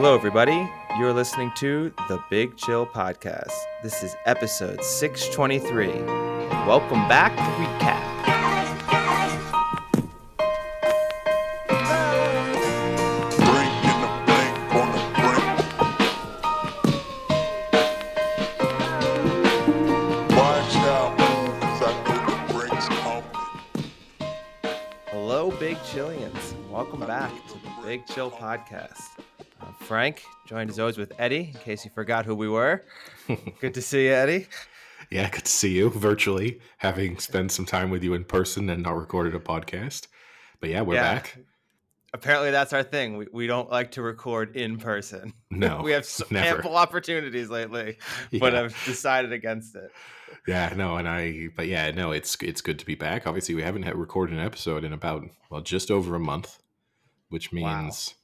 Hello, everybody. You're listening to the Big Chill Podcast. This is episode 623. Welcome back to Recap. Hello, Big Chillians. Welcome back to the Big Chill Podcast. Frank, joined as always with Eddie, in case you forgot who we were. Good to see you, Eddie. Yeah, good to see you virtually, having spent some time with you in person and not recorded a podcast. But yeah, we're Yeah. back. Apparently, that's our thing. We, we don't like to record in person. No, we have so never. ample opportunities lately, but I've decided against it. Yeah, no, and I, but yeah, no, it's it's good to be back. Obviously, we haven't had recorded an episode in about well, just over a month, which means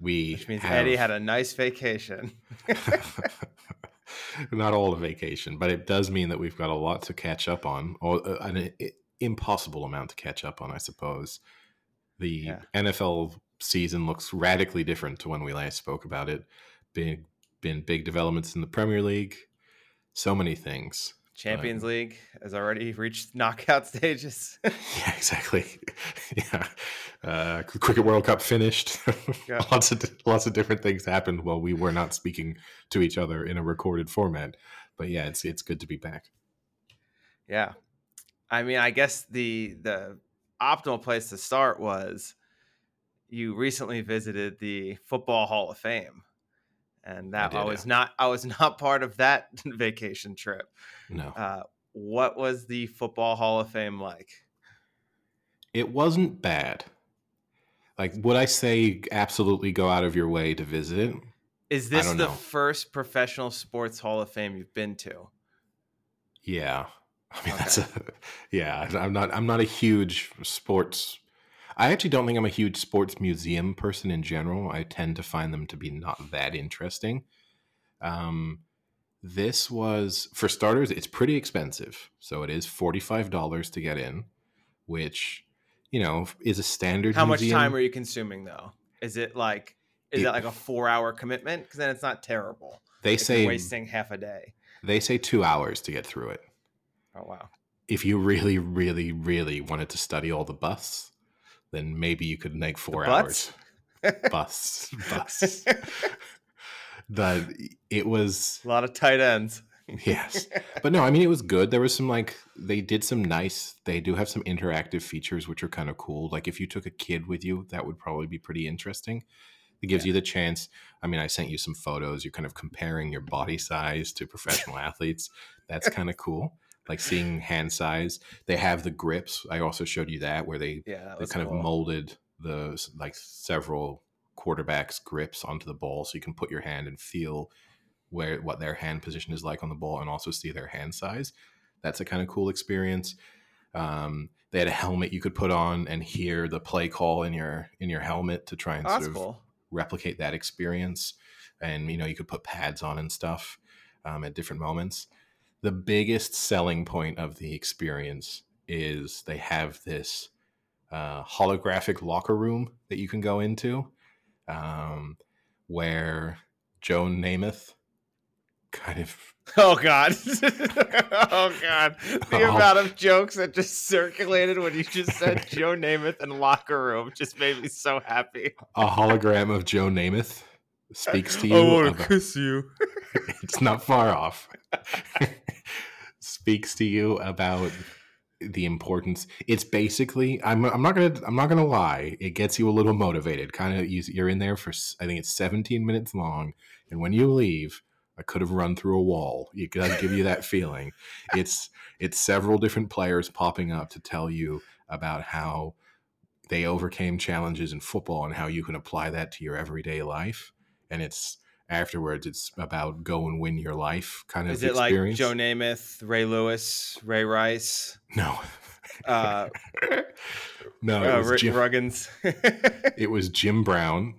we Which means have, Eddie had a nice vacation. not all a vacation, but it does mean that we've got a lot to catch up on, or uh, an impossible amount to catch up on, I suppose. The Yeah. NFL season looks radically different to when we last spoke about it. Big, been big developments in the Premier League, so many things. Champions League has already reached knockout stages. yeah, exactly. yeah, uh, cricket World Cup finished. Yeah. lots of lots of different things happened while we were not speaking to each other in a recorded format. But yeah, it's it's good to be back. yeah. I mean, I guess the the optimal place to start was you recently visited the Football Hall of Fame. And that I, did, was not I was not part of that vacation trip. No, Uh, what was the Football Hall of Fame like? it wasn't bad. Like, would I say absolutely go out of your way to visit it? Is this the know. first professional sports Hall of Fame you've been to? Yeah, I mean that's a yeah. I'm not I'm not a huge sports. I actually don't think I'm a huge sports museum person in general. I tend to find them to be not that interesting. Um, this was for starters, it's pretty expensive, so it is forty five dollars to get in, which you know is a standard. How much museum. time are you consuming though? Is it like is It- that like a four hour commitment? Because then it's not terrible. They If say wasting half a day. they say two hours to get through it. Oh wow. if you really, really, really wanted to study all the busts, then maybe you could make four hours. Busts, busts. that it was A lot of tight ends. yes, but no, I mean it was good. There was some like they did some nice. They do have some interactive features which are kind of cool. Like if you took a kid with you, that would probably be pretty interesting. It gives you the chance. I mean, I sent you some photos. You're kind of comparing your body size to professional athletes. That's kind of cool. Like seeing hand size. They have the grips. I also showed you that where they Yeah, that they kind cool. of molded the like several quarterbacks grips onto the ball so you can put your hand and feel where what their hand position is like on the ball and also see their hand size that's a kind of cool experience um, they had a helmet you could put on and hear the play call in your in your helmet to try and Oh, sort of cool. replicate that experience and you know you could put pads on and stuff um, at different moments the biggest selling point of the experience is they have this uh, holographic locker room that you can go into um, where joe namath kind of Oh god. oh god. The Oh. amount of jokes that just circulated when you just said Joe Namath and locker room just made me so happy. a hologram of joe namath speaks to you I want to kiss you. it's not far off. Speaks to you about the importance. It's basically I'm I'm not gonna I'm not gonna lie. It gets you a little motivated. Kind of you, you're in there for I think it's 17 minutes long, and when you leave, I could have run through a wall. It does give you that feeling. It's it's several different players popping up to tell you about how they overcame challenges in football and how you can apply that to your everyday life. And it's afterwards it's about go and win your life kind of Is it like experience. Joe Namath, Ray Lewis, Ray Rice, no. uh, no, it uh, was, Rick Jim, Ruggins? it was Jim Brown.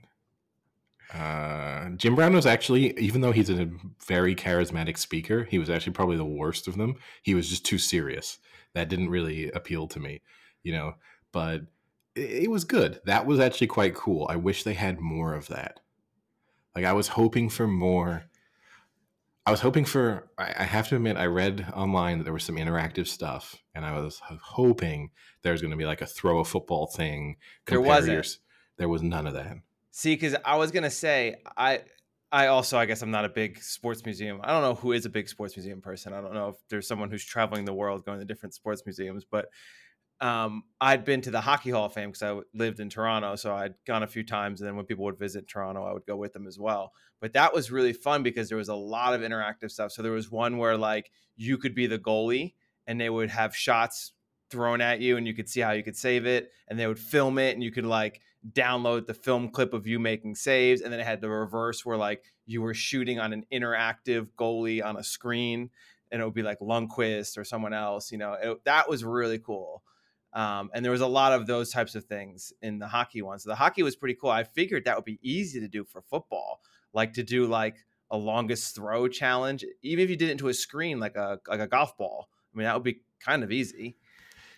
Uh, Jim Brown was actually, even though he's a very charismatic speaker, he was actually probably the worst of them. He was just too serious. That didn't really appeal to me, you know. But it, it was good. That was actually quite cool. I wish they had more of that. Like I was hoping for more. I was hoping for. I, have to admit, I read online that there was some interactive stuff, and I was hoping there was going to be like a throw a football thing. There wasn't. there was none of that. See, because I was gonna say I I also I guess I'm not a big sports museum. I don't know who is a big sports museum person. I don't know if there's someone who's traveling the world going to different sports museums, but um, I'd been to the Hockey Hall of Fame because I lived in Toronto, so I'd gone a few times. And then when people would visit Toronto, I would go with them as well. But that was really fun because there was a lot of interactive stuff. So there was one where like you could be the goalie, and they would have shots thrown at you, and you could see how you could save it, and they would film it, and you could like download the film clip of you making saves, and then it had the reverse where like you were shooting on an interactive goalie on a screen, and it would be like Lundqvist or someone else. You know, it, that was really cool. Um, and there was a lot of those types of things in the hockey one. So the hockey was pretty cool. I figured that would be easy to do for football, like to do like a longest throw challenge, even if you did it into a screen like a like a golf ball. I mean, that would be kind of easy.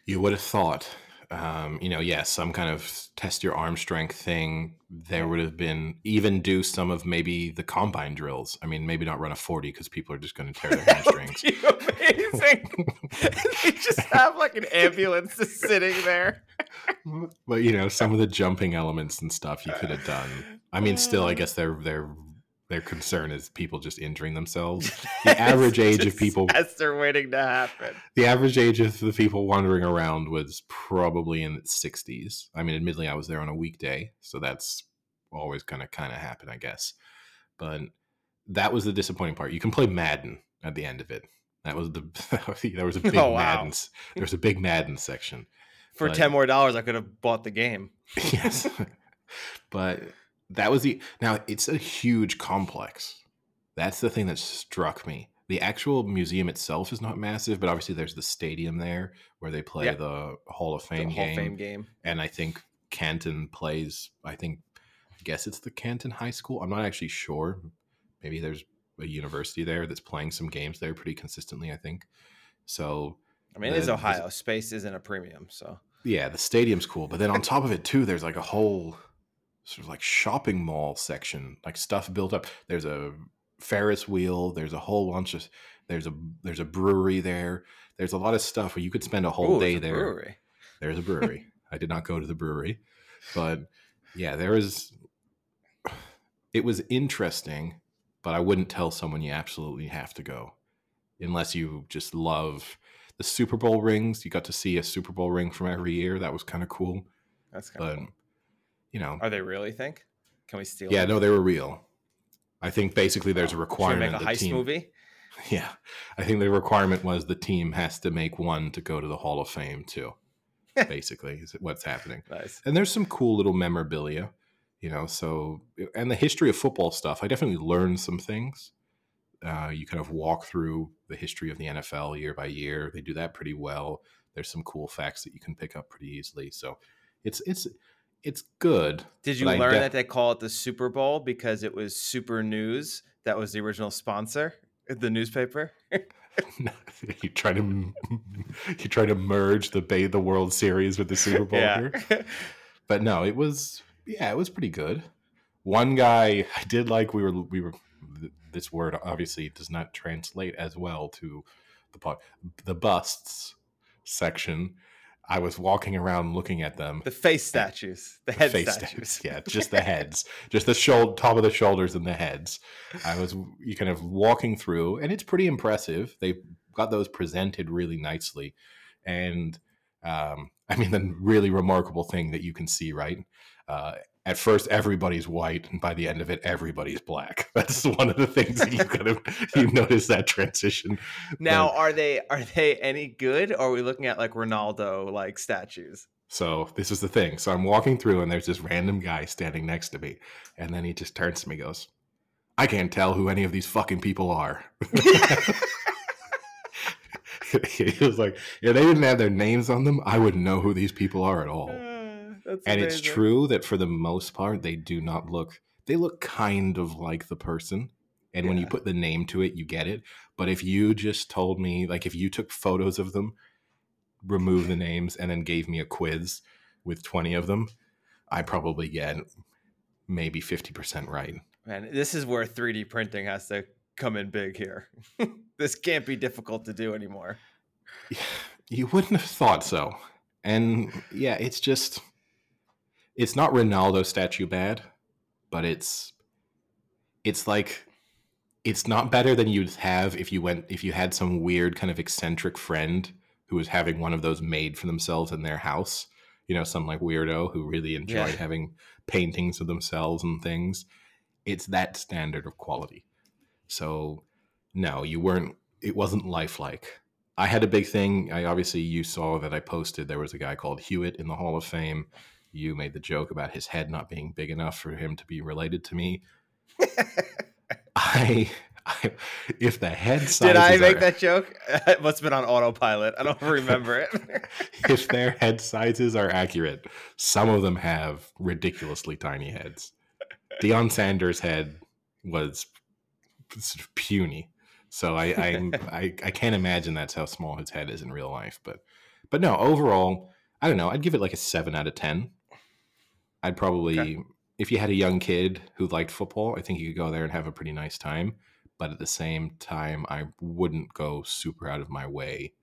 You would have thought, um, you know, yes, some kind of test your arm strength thing. There would have been even do some of maybe the combine drills. I mean, maybe not run a forty because people are just going to tear their hamstrings. amazing. they just have like an ambulance just sitting there. but you know, some of the jumping elements and stuff you could have done. I mean, still, I guess their their their concern is people just injuring themselves. The average age of people, Disaster waiting to happen. the average age of the people wandering around was probably in its sixties. I mean, admittedly, I was there on a weekday, so that's always gonna kind of happen, I guess. But that was the disappointing part. You can play Madden at the end of it. That was the there was a big Oh, wow. Madden. There was a big Madden section. For But- ten more dollars, I could have bought the game. yes but that was the now it's a huge complex that's the thing that struck me the actual museum itself is not massive but obviously there's the stadium there where they play Yeah. the hall of The fame Hall game of Fame game. and i think canton plays i think i guess it's the canton high school i'm not actually sure maybe there's a university there that's playing some games there pretty consistently i think so I mean, it is The- Ohio. Space isn't a premium, so yeah, the stadium's cool, but then on top of it too, there's like a whole sort of like shopping mall section, like stuff built up. There's a Ferris wheel. There's a whole bunch of there's a there's a brewery there. There's a lot of stuff where you could spend a whole Ooh, day there's a there. brewery. There's a brewery. I did not go to the brewery, but yeah, there is. It was interesting, but I wouldn't tell someone you absolutely have to go, unless you just love the Super Bowl rings. You got to see a Super Bowl ring from every year. That was kind of cool, That's kind of cool. You know, Are they really? Think? Can we steal? yeah, them? no, they were real. I think basically there's a Should requirement. make a heist team, movie. Yeah, I think the requirement was the team has to make one to go to the Hall of Fame too. basically, is what's happening. Nice. and there's some cool little memorabilia you know so and the history of football stuff i definitely learned some things uh, you kind of walk through the history of the nfl year by year they do that pretty well there's some cool facts that you can pick up pretty easily so it's it's it's good Did you learn def- that they call it the Super Bowl because it was Super News? That was the original sponsor, uh, the newspaper. you try to you try to merge the bay the world series with the super bowl here but no, it was yeah, it was pretty good. One guy I did like. We were we were this word obviously does not translate as well to the pod, the busts section. I was walking around looking at them. the face statues, the head face statues. statues. Yeah, just the heads, just the shoulder, top of the shoulders and the heads. I was you kind of walking through, and it's pretty impressive. They got those presented really nicely, and um, I mean the really remarkable thing that you can see right. Uh, at first, everybody's white, and by the end of it, everybody's black. That's one of the things that you kind of you notice that transition. Now, But- are they are they any good? Or are we looking at like Ronaldo like statues? So this is the thing. So I'm walking through, and there's this random guy standing next to me, and then he just turns to me, and goes, "I can't tell who any of these fucking people are." he was like, "If they didn't have their names on them, I wouldn't know who these people are at all." Uh, That's and it's true that for the most part, they do not look. They look kind of like the person, and when you put the name to it, you get it. But if you just told me, like, if you took photos of them, remove the names, and then gave me a quiz with twenty of them, I probably get maybe fifty percent right. Man, this is where 3D printing has to come in big here. this can't be difficult to do anymore. You wouldn't have thought so. And yeah, it's just it's not Ronaldo statue bad, but it's it's like it's not better than you'd have if you went if you had some weird kind of eccentric friend who was having one of those made for themselves in their house. You know, some like weirdo who really enjoyed Yeah. having paintings of themselves and things. It's that standard of quality. So no, you weren't it wasn't lifelike. I had a big thing. I obviously you saw that I posted there was a guy called Hewitt in the Hall of Fame. You made the joke about his head not being big enough for him to be related to me. I, I if the head sizes Did I make are- that joke? It must have been on autopilot. I don't remember it. if their head sizes are accurate, some of them have ridiculously tiny heads. Deion Sanders' head was sort of puny, so I I, I I can't imagine that's how small his head is in real life. But but no, overall, I don't know. I'd give it like a seven out of ten. I'd probably Okay. if you had a young kid who liked football, I think you could go there and have a pretty nice time. But at the same time, I wouldn't go super out of my way.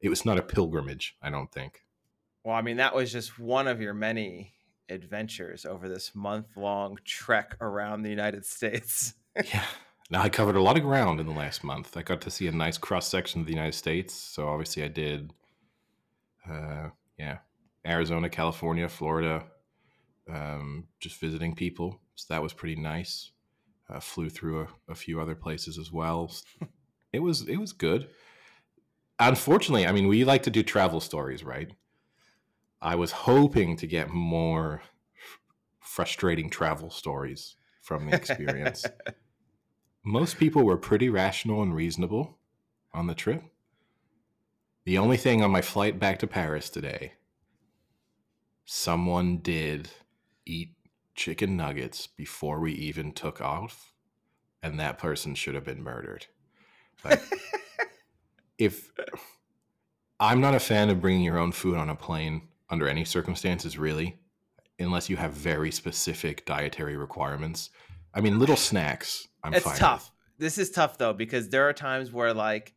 It was not a pilgrimage, I don't think. well, I mean, that was just one of your many adventures over this month long trek around the United States. Yeah. Now I covered a lot of ground in the last month. I got to see a nice cross section of the United States. So obviously I did uh yeah. Arizona, California, Florida, um, just visiting people. So that was pretty nice. Uh, flew through a, a few other places as well. It was it was good. Unfortunately, I mean, we like to do travel stories, right? I was hoping to get more f- frustrating travel stories from the experience. Most people were pretty rational and reasonable on the trip. The only thing on my flight back to Paris today, someone did eat chicken nuggets before we even took off, and that person should have been murdered. Like, if I'm not a fan of bringing your own food on a plane under any circumstances, really, unless you have very specific dietary requirements. I mean, little snacks. I'm it's fine with. tough. This is tough though because there are times where like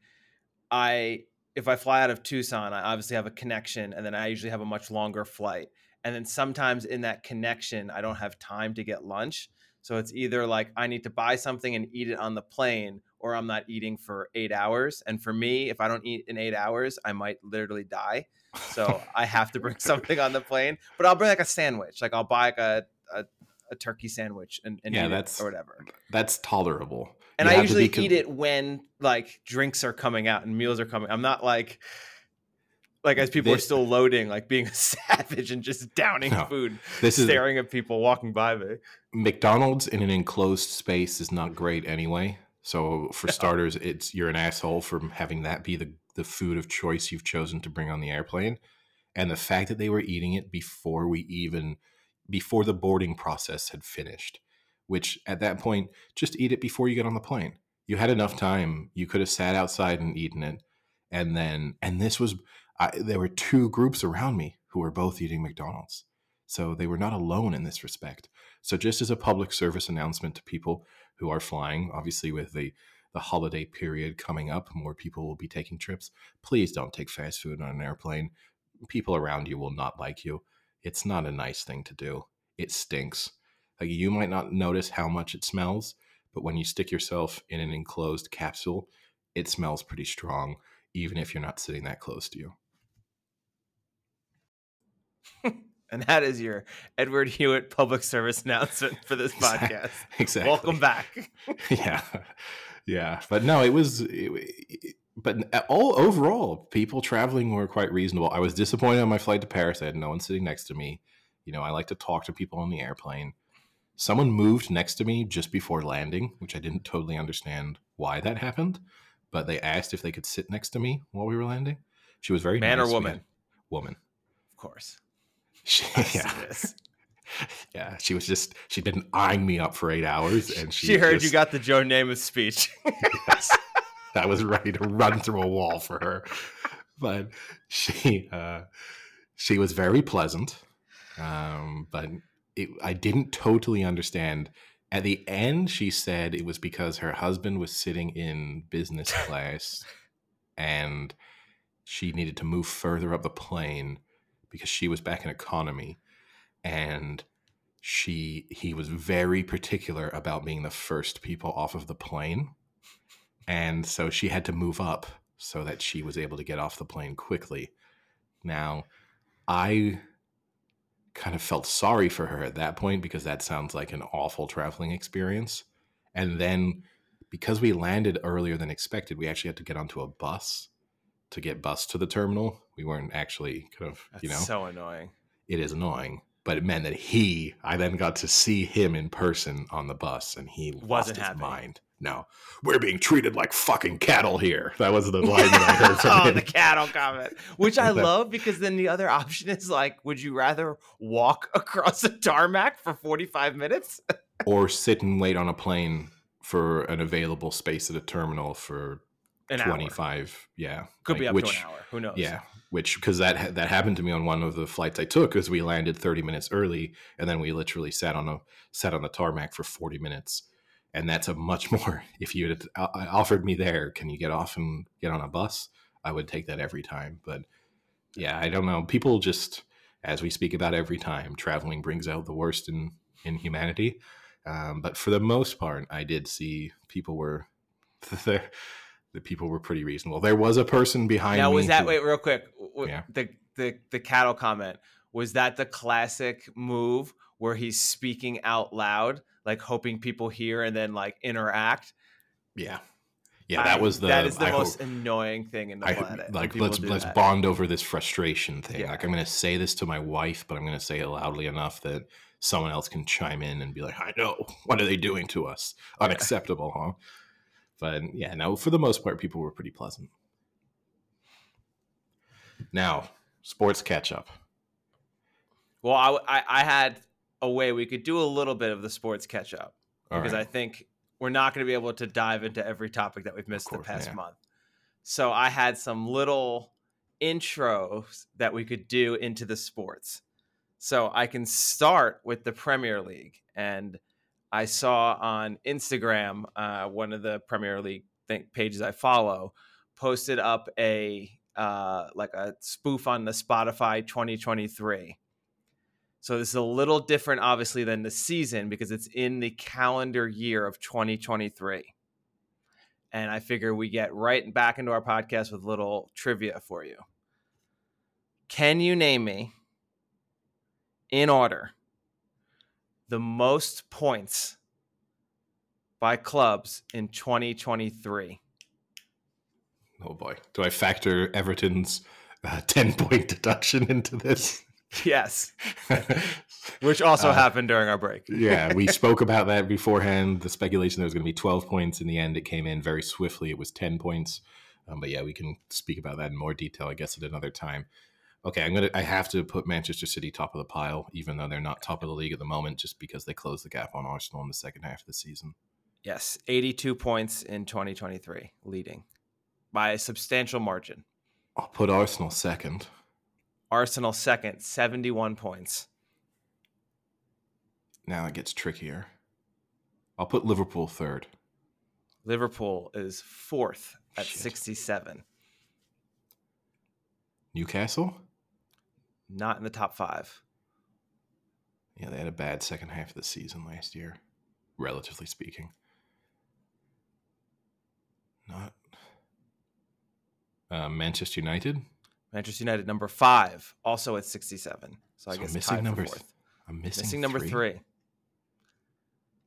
I if I fly out of Tucson, I obviously have a connection and then I usually have a much longer flight. And then sometimes in that connection, I don't have time to get lunch. So it's either like I need to buy something and eat it on the plane or I'm not eating for 8 hours. And for me, if I don't eat in 8 hours, I might literally die. So I have to bring something on the plane, but I'll bring like a sandwich. Like I'll buy like a a, a turkey sandwich and, and Yeah, eat it that's- or whatever That's tolerable. and You I have to be usually con- eat it when like drinks are coming out and meals are coming. I'm not like like as people are still loading, like being a savage and just downing No, food, This is staring at people walking by me. McDonald's in an enclosed space is not great anyway. So for starters, it's you're an asshole for having that be the the food of choice you've chosen to bring on the airplane, and the fact that they were eating it before we even before the boarding process had finished. Which at that point, just eat it before you get on the plane. You had enough time. You could have sat outside and eaten it, and then and this was I, there were two groups around me who were both eating McDonald's, so they were not alone in this respect. So just as a public service announcement to people who are flying, obviously with the the holiday period coming up, more people will be taking trips. Please don't take fast food on an airplane. People around you will not like you. It's not a nice thing to do. It stinks. Like you might not notice how much it smells, but when you stick yourself in an enclosed capsule, it smells pretty strong, even if you're not sitting that close to you. And that is your Edward Hewitt public service announcement for this podcast. Exactly. Welcome back. yeah yeah but no it was it, it- but all overall people traveling were quite reasonable i was disappointed on my flight to paris i had no one sitting next to me you know i like to talk to people on the airplane someone moved next to me just before landing which i didn't totally understand why that happened but they asked if they could sit next to me while we were landing she was very Man or nice. We woman? woman Of course. She, Yes, yeah yeah she was just she'd been eyeing me up for eight hours and she, She heard you got the Joe Namath speech. yes. I was ready to run through a wall for her. But she uh, she was very pleasant. Um, but it, I didn't totally understand At the end, she said it was because her husband was sitting in business class and she needed to move further up the plane because she was back in economy. And she he was very particular about being the first people off of the plane. And so she had to move up so that she was able to get off the plane quickly. Now, I kind of felt sorry for her at that point because that sounds like an awful traveling experience. And then because we landed earlier than expected, we actually had to get onto a bus to get bus to the terminal. We weren't actually kind of, That's you know, so annoying. it is annoying. But it meant that he, I then got to see him in person on the bus, and he Wasn't lost his mind. No, we're being treated like fucking cattle here. That was the line that I heard from oh, him. the cattle comment, which I love because then the other option is like, would you rather walk across a tarmac for 45 minutes? or sit and wait on a plane for an available space at a terminal for An hour. 25 yeah Could like, be up which, to an hour. Who knows? yeah which because that that happened to me on one of the flights i took because we landed 30 minutes early and then we literally sat on a sat on the tarmac for 40 minutes and that's a much more if you had uh, offered me there can you get off and get on a bus i would take that every time but yeah i don't know people just as we speak about every time traveling brings out the worst in in humanity um, but for the most part i did see people were the, the people were pretty reasonable there was a person behind Now was that who- wait real quick? Yeah. The the the cattle comment was that the classic move where he's speaking out loud, like hoping people hear and then like interact. yeah yeah that I- was the that is the I most hope- annoying thing in the I, planet. like let's let's that. bond over this frustration thing. Yeah. Like I'm going to say this to my wife, but I'm going to say it loudly enough that someone else can chime in and be like, "I know what are they doing to us? Unacceptable, huh?" But yeah, no. For the most part, people were pretty pleasant. Now, sports catch up. Well, I, I I had a way we could do a little bit of the sports catch up All because right. I think we're not going to be able to dive into every topic that we've missed course, the past yeah. month. So I had some little intros that we could do into the sports. So I can start with the Premier League, and I saw on Instagram uh, one of the Premier League think pages I follow posted up a uh, like a spoof on the Spotify 2023. So this is a little different, obviously, than the season because it's in the calendar year of 2023. And I figure we get right back into our podcast with a little trivia for you. Can you name me in order the most points by clubs in 2023? Oh boy, do I factor Everton's uh, ten point deduction into this? Yes, which also Uh, happened during our break. yeah, we spoke about that beforehand. The speculation there was going to be 12 points. In the end, it came in very swiftly. It was 10 points. Um, but yeah, we can speak about that in more detail, I guess, at another time. Okay, I'm gonna. I have to put Manchester City top of the pile, even though they're not top of the league at the moment, just because they closed the gap on Arsenal in the second half of the season. Yes, 82 points in 2023, leading by a substantial margin. I'll put Arsenal second. Arsenal second, 71 points. Now it gets trickier. I'll put Liverpool third. Liverpool is fourth at Shit. 67. Newcastle. Not in the top five. Yeah, they had a bad second half of the season last year, relatively speaking. Not uh, Manchester United. Manchester United, number five, also at 67. So I So guess missing number th- fourth. I'm missing, Missing number three.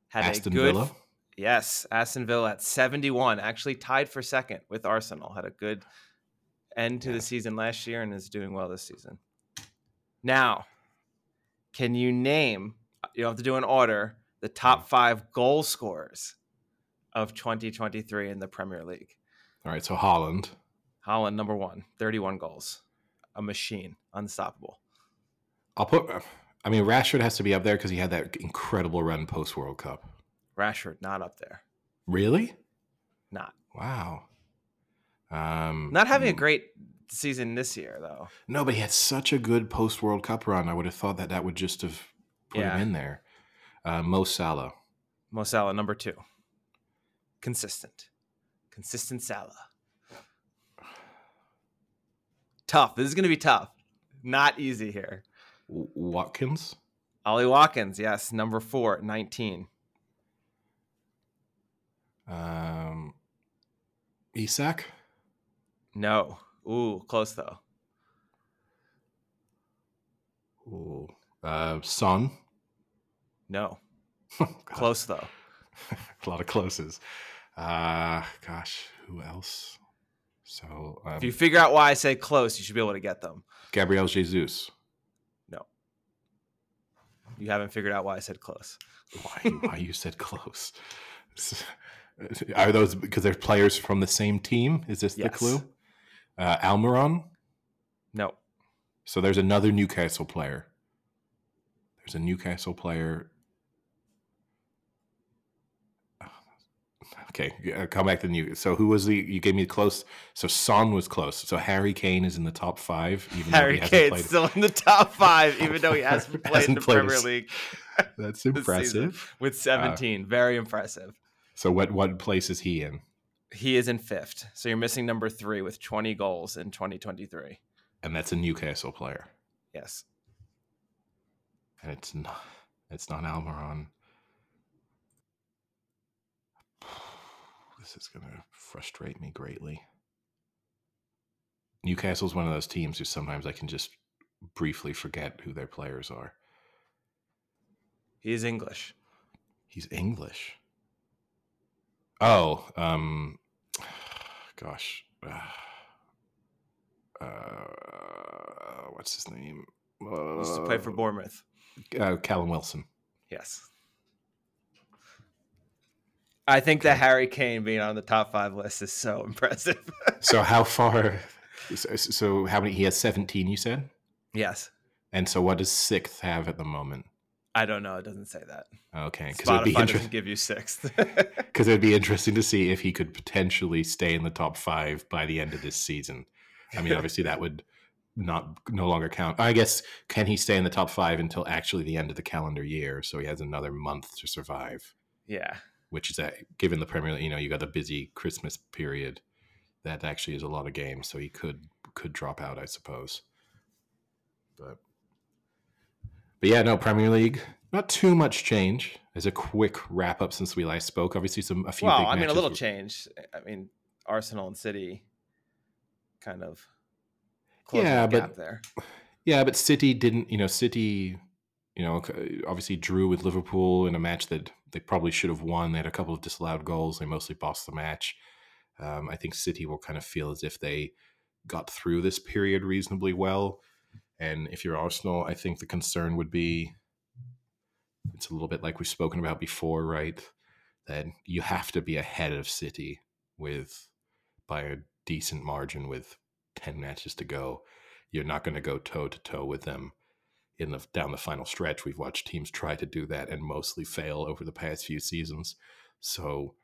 Had Aston a good, Villa. Yes, Aston Villa at 71, actually tied for second with Arsenal. Had a good end to Yeah. the season last year and is doing well this season. Now, can you name, you don't have to do an order, the top five goal scorers of 2023 in the Premier League? All right, so Haaland. Haaland, number one, 31 goals. A machine, unstoppable. I'll put. I mean, Rashford has to be up there because he had that incredible run post World Cup. Rashford, not up there. Really? Not. Wow. Um, Not having a mm, great season this year, though. No, but he had such a good post World Cup run. I would have thought that that would just have put Yeah. him in there. Uh, Mo Salah. Mo Salah, number two. Consistent. Consistent Salah. Tough. This is going to be tough. Not easy here. Watkins. Ollie Watkins, yes, number four, 19. Um, Isak. No. Ooh, close though. Ooh. Uh, Son. No. God, Close though. a lot of closes. Uh, gosh, who else? So um, If you figure out why I say close, you should be able to get them. Gabriel Jesus. No. You haven't figured out why I said close. Why, why you said close? Are those because they're players from the same team? Is this the clue? Uh, Almiron. No. So there's another Newcastle player. There's a Newcastle player. Okay, come back to new. So who was the? You gave me close. So Son was close. So Harry Kane is in the top five. Even though Harry he hasn't Kane's played. still in the top five, even though he hasn't played in Hasn't the played Premier League That's season impressive. with 17. Very impressive. So what what place is he in? He is in fifth. So you're missing number three with 20 goals in 2023. And that's a Newcastle player. Yes. and it's not it's not Almiron. This is gonna frustrate me greatly. Newcastle's one of those teams who sometimes I can just briefly forget who their players are. He's English. He's English. Oh, um, gosh, uh, uh, what's his name? He used to play for Uh, Bournemouth. uh, Callum Wilson. Yes. I think that Harry Kane being on the top five list is so impressive. So how far? So, so how many? He has seventeen. You said. yes. And so what does sixth have at the moment? I don't know. It doesn't say that. Okay, because it'd Spotify be doesn't interesting. give you sixth. Because it'd be interesting to see if he could potentially stay in the top five by the end of this season. I mean, obviously that would not no longer count. I guess can he stay in the top five until actually the end of the calendar year? So he has another month to survive, yeah. which is a, given the Premier. League, You know, you got a busy Christmas period. That actually is a lot of games, so he could could drop out, I suppose. But but yeah, no Premier League. Not too much change. As a quick wrap up since we last spoke, obviously some a few. Well, I mean, a little were- change. I mean, Arsenal and City kind of Yeah, the but- gap there. Yeah, but City didn't. You know, City. You know, obviously drew with Liverpool in a match that they probably should have won. They had a couple of disallowed goals. They mostly bossed the match. Um, I think City will kind of feel as if they got through this period reasonably well. And if you're Arsenal, I think the concern would be it's a little bit like we've spoken about before, right? That you have to be ahead of City with by a decent margin with 10 matches to go. You're not going to go toe to toe with them in the down the final stretch. We've watched teams try to do that and mostly fail over the past few seasons. So,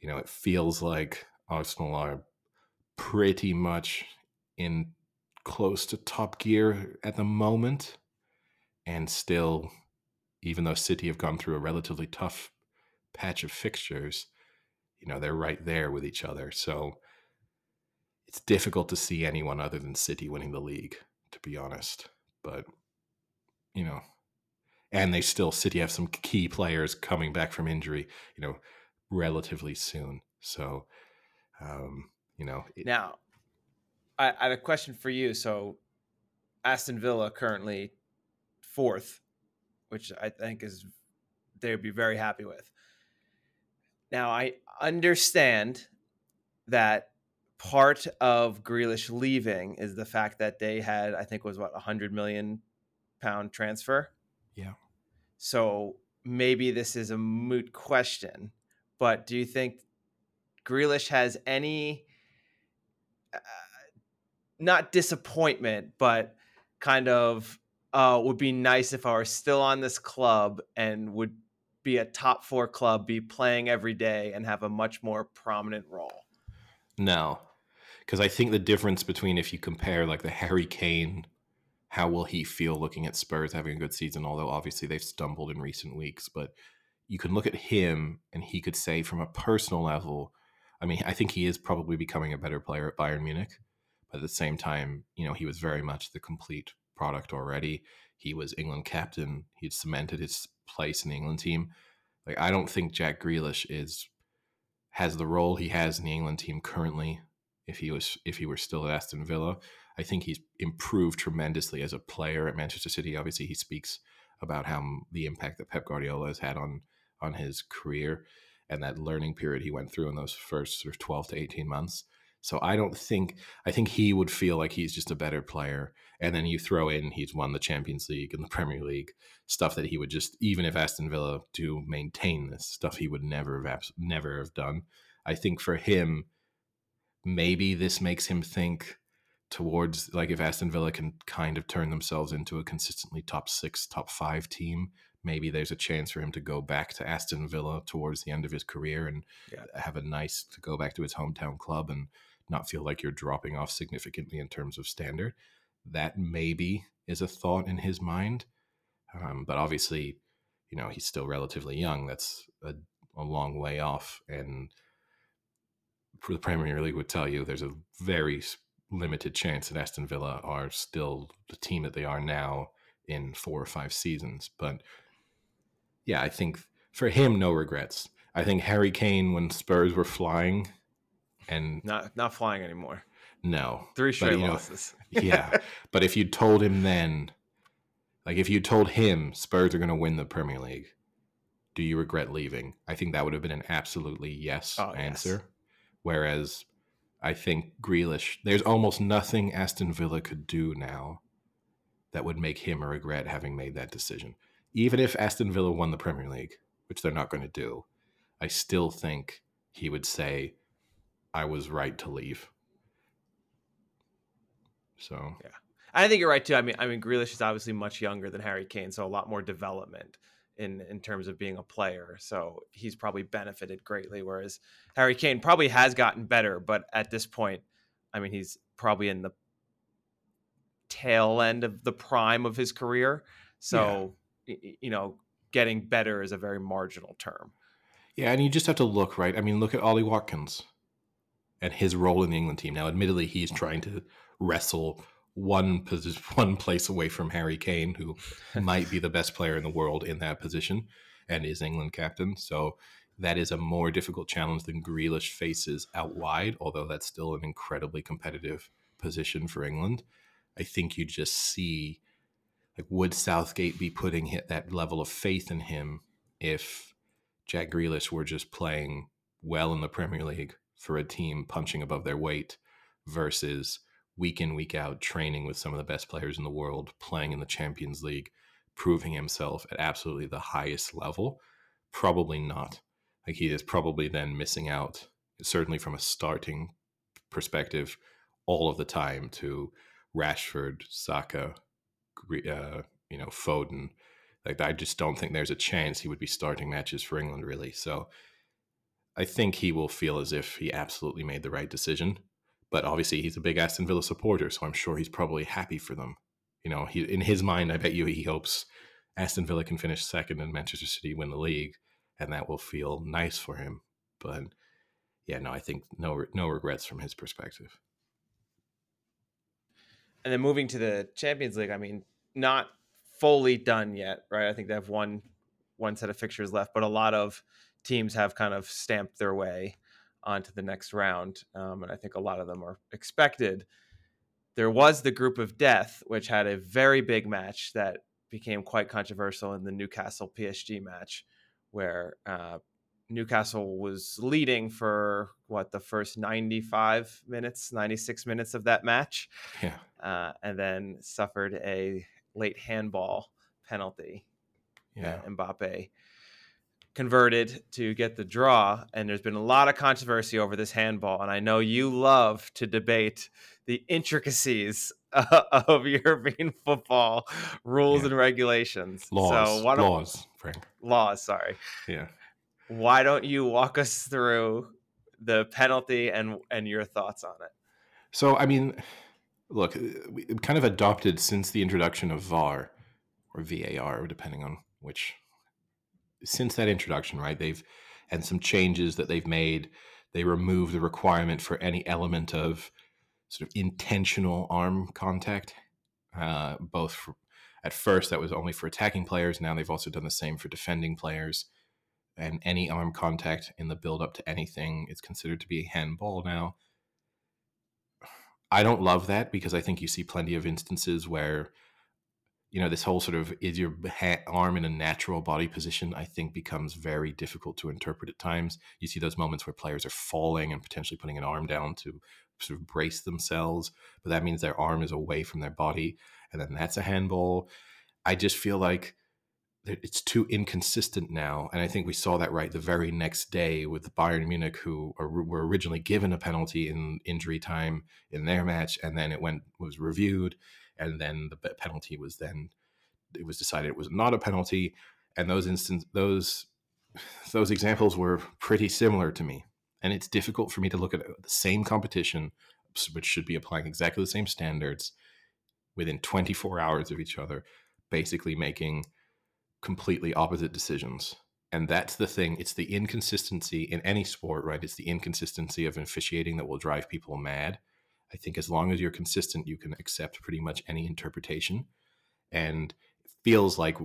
you know, it feels like Arsenal are pretty much in close to top gear at the moment. And still, even though City have gone through a relatively tough patch of fixtures, you know, they're right there with each other. So it's difficult to see anyone other than City winning the league, to be honest. But, you know, and they still, City have some key players coming back from injury, you know, relatively soon. So, um, you know, it- Now, I, I have a question for you. So, Aston Villa currently fourth, which I think is they would be very happy with. Now, I understand that part of Grealish leaving is the fact that they had, I think, it was what a hundred million pound transfer. Yeah. So maybe this is a moot question, but do you think Grealish has any? uh, not disappointment, but kind of uh, would be nice if I were still on this club and would be a top four club, be playing every day, and have a much more prominent role. No, because I think the difference between if you compare like the Harry Kane, how will he feel looking at Spurs having a good season? Although obviously they've stumbled in recent weeks, but you can look at him and he could say from a personal level, I mean, I think he is probably becoming a better player at Bayern Munich, but at the same time, you know, he was very much the complete product already. He was England captain. He'd cemented his place in the England team. Like I don't think Jack Grealish is has the role he has in the England team currently. If he was if he were still at Aston Villa, I think he's improved tremendously as a player at Manchester City. Obviously, he speaks about how the impact that Pep Guardiola has had on on his career and that learning period he went through in those first sort of 12 to 18 months. So I don't think I think he would feel like he's just a better player. And then you throw in he's won the Champions League and the Premier League stuff that he would just even if Aston Villa to maintain this stuff he would never have never have done. I think for him, maybe this makes him think towards like if Aston Villa can kind of turn themselves into a consistently top six, top five team, maybe there's a chance for him to go back to Aston Villa towards the end of his career and yeah. have a nice to go back to his hometown club and not feel like you're dropping off significantly in terms of standard. That maybe is a thought in his mind. Um, but obviously, you know, he's still relatively young. That's a, a long way off. And the Premier League would tell you there's a very limited chance that Aston Villa are still the team that they are now in four or five seasons. But yeah, I think for him, no regrets. I think Harry Kane, when Spurs were flying, and not not flying anymore. No, three straight but, losses. Know, yeah, but if you told him then, like if you told him Spurs are going to win the Premier League, do you regret leaving? I think that would have been an absolutely yes oh, answer. Yes. Whereas I think Grealish, there's almost nothing Aston Villa could do now that would make him regret having made that decision. Even if Aston Villa won the Premier League, which they're not going to do, I still think he would say, I was right to leave. So yeah, I think you're right too. I mean, I mean, Grealish is obviously much younger than Harry Kane, so a lot more development in in terms of being a player. So he's probably benefited greatly. Whereas Harry Kane probably has gotten better, but at this point, I mean, he's probably in the tail end of the prime of his career. So yeah. you know, getting better is a very marginal term. Yeah, and you just have to look right. I mean, look at Ollie Watkins and his role in the England team. Now, admittedly, he's trying to wrestle one position, one place away from Harry Kane, who might be the best player in the world in that position and is England captain. So that is a more difficult challenge than Grealish faces out wide, although that's still an incredibly competitive position for England. I think you just see like would Southgate be putting that level of faith in him if Jack Grealish were just playing well in the Premier League for a team punching above their weight versus week in week out training with some of the best players in the world playing in the champions league proving himself at absolutely the highest level? Probably not. Like he is probably then missing out certainly from a starting perspective all of the time to rashford saka uh, you know foden. Like i just don't think there's a chance he would be starting matches for england really. So i think he will feel as if he absolutely made the right decision but obviously, he's a big Aston Villa supporter, so I'm sure he's probably happy for them. You know, he in his mind, I bet you he hopes Aston Villa can finish second and Manchester City win the league, and that will feel nice for him. But yeah, no, I think no no regrets from his perspective. And then moving to the Champions League, I mean, not fully done yet, right? I think they have one one set of fixtures left, but a lot of teams have kind of stamped their way onto the next round. Um, and I think a lot of them are expected. There was the group of death, which had a very big match that became quite controversial in the Newcastle PSG match, where uh, Newcastle was leading for what the first 95 minutes, 96 minutes of that match. Yeah. Uh, and then suffered a late handball penalty. Yeah. Mbappe converted to get the draw. And there's been a lot of controversy over this handball. And I know you love to debate the intricacies uh, of European football rules yeah. and regulations. Laws. So laws, Frank. Laws, sorry. Yeah. Why don't you walk us through the penalty and and your thoughts on it? So, I mean, look, we kind of adopted since the introduction of VAR or VAR, depending on which since that introduction, right? They've and some changes that they've made. They remove the requirement for any element of sort of intentional arm contact. Uh, both for, at first that was only for attacking players. Now they've also done the same for defending players. And any arm contact in the build up to anything is considered to be a handball now. I don't love that because I think you see plenty of instances where you know this whole sort of is your ha- arm in a natural body position i think becomes very difficult to interpret at times. You see those moments where players are falling and potentially putting an arm down to sort of brace themselves but that means their arm is away from their body and then that's a handball. I just feel like it's too inconsistent now and i think we saw that right the very next day with bayern munich who were originally given a penalty in injury time in their match and then it went was reviewed and then the penalty was then it was decided it was not a penalty, and those instance those those examples were pretty similar to me. And it's difficult for me to look at uh, the same competition, which should be applying exactly the same standards, within 24 hours of each other, basically making completely opposite decisions. And that's the thing. It's the inconsistency in any sport, right? It's the inconsistency of officiating that will drive people mad. I think as long as you're consistent, you can accept pretty much any interpretation. And it feels like,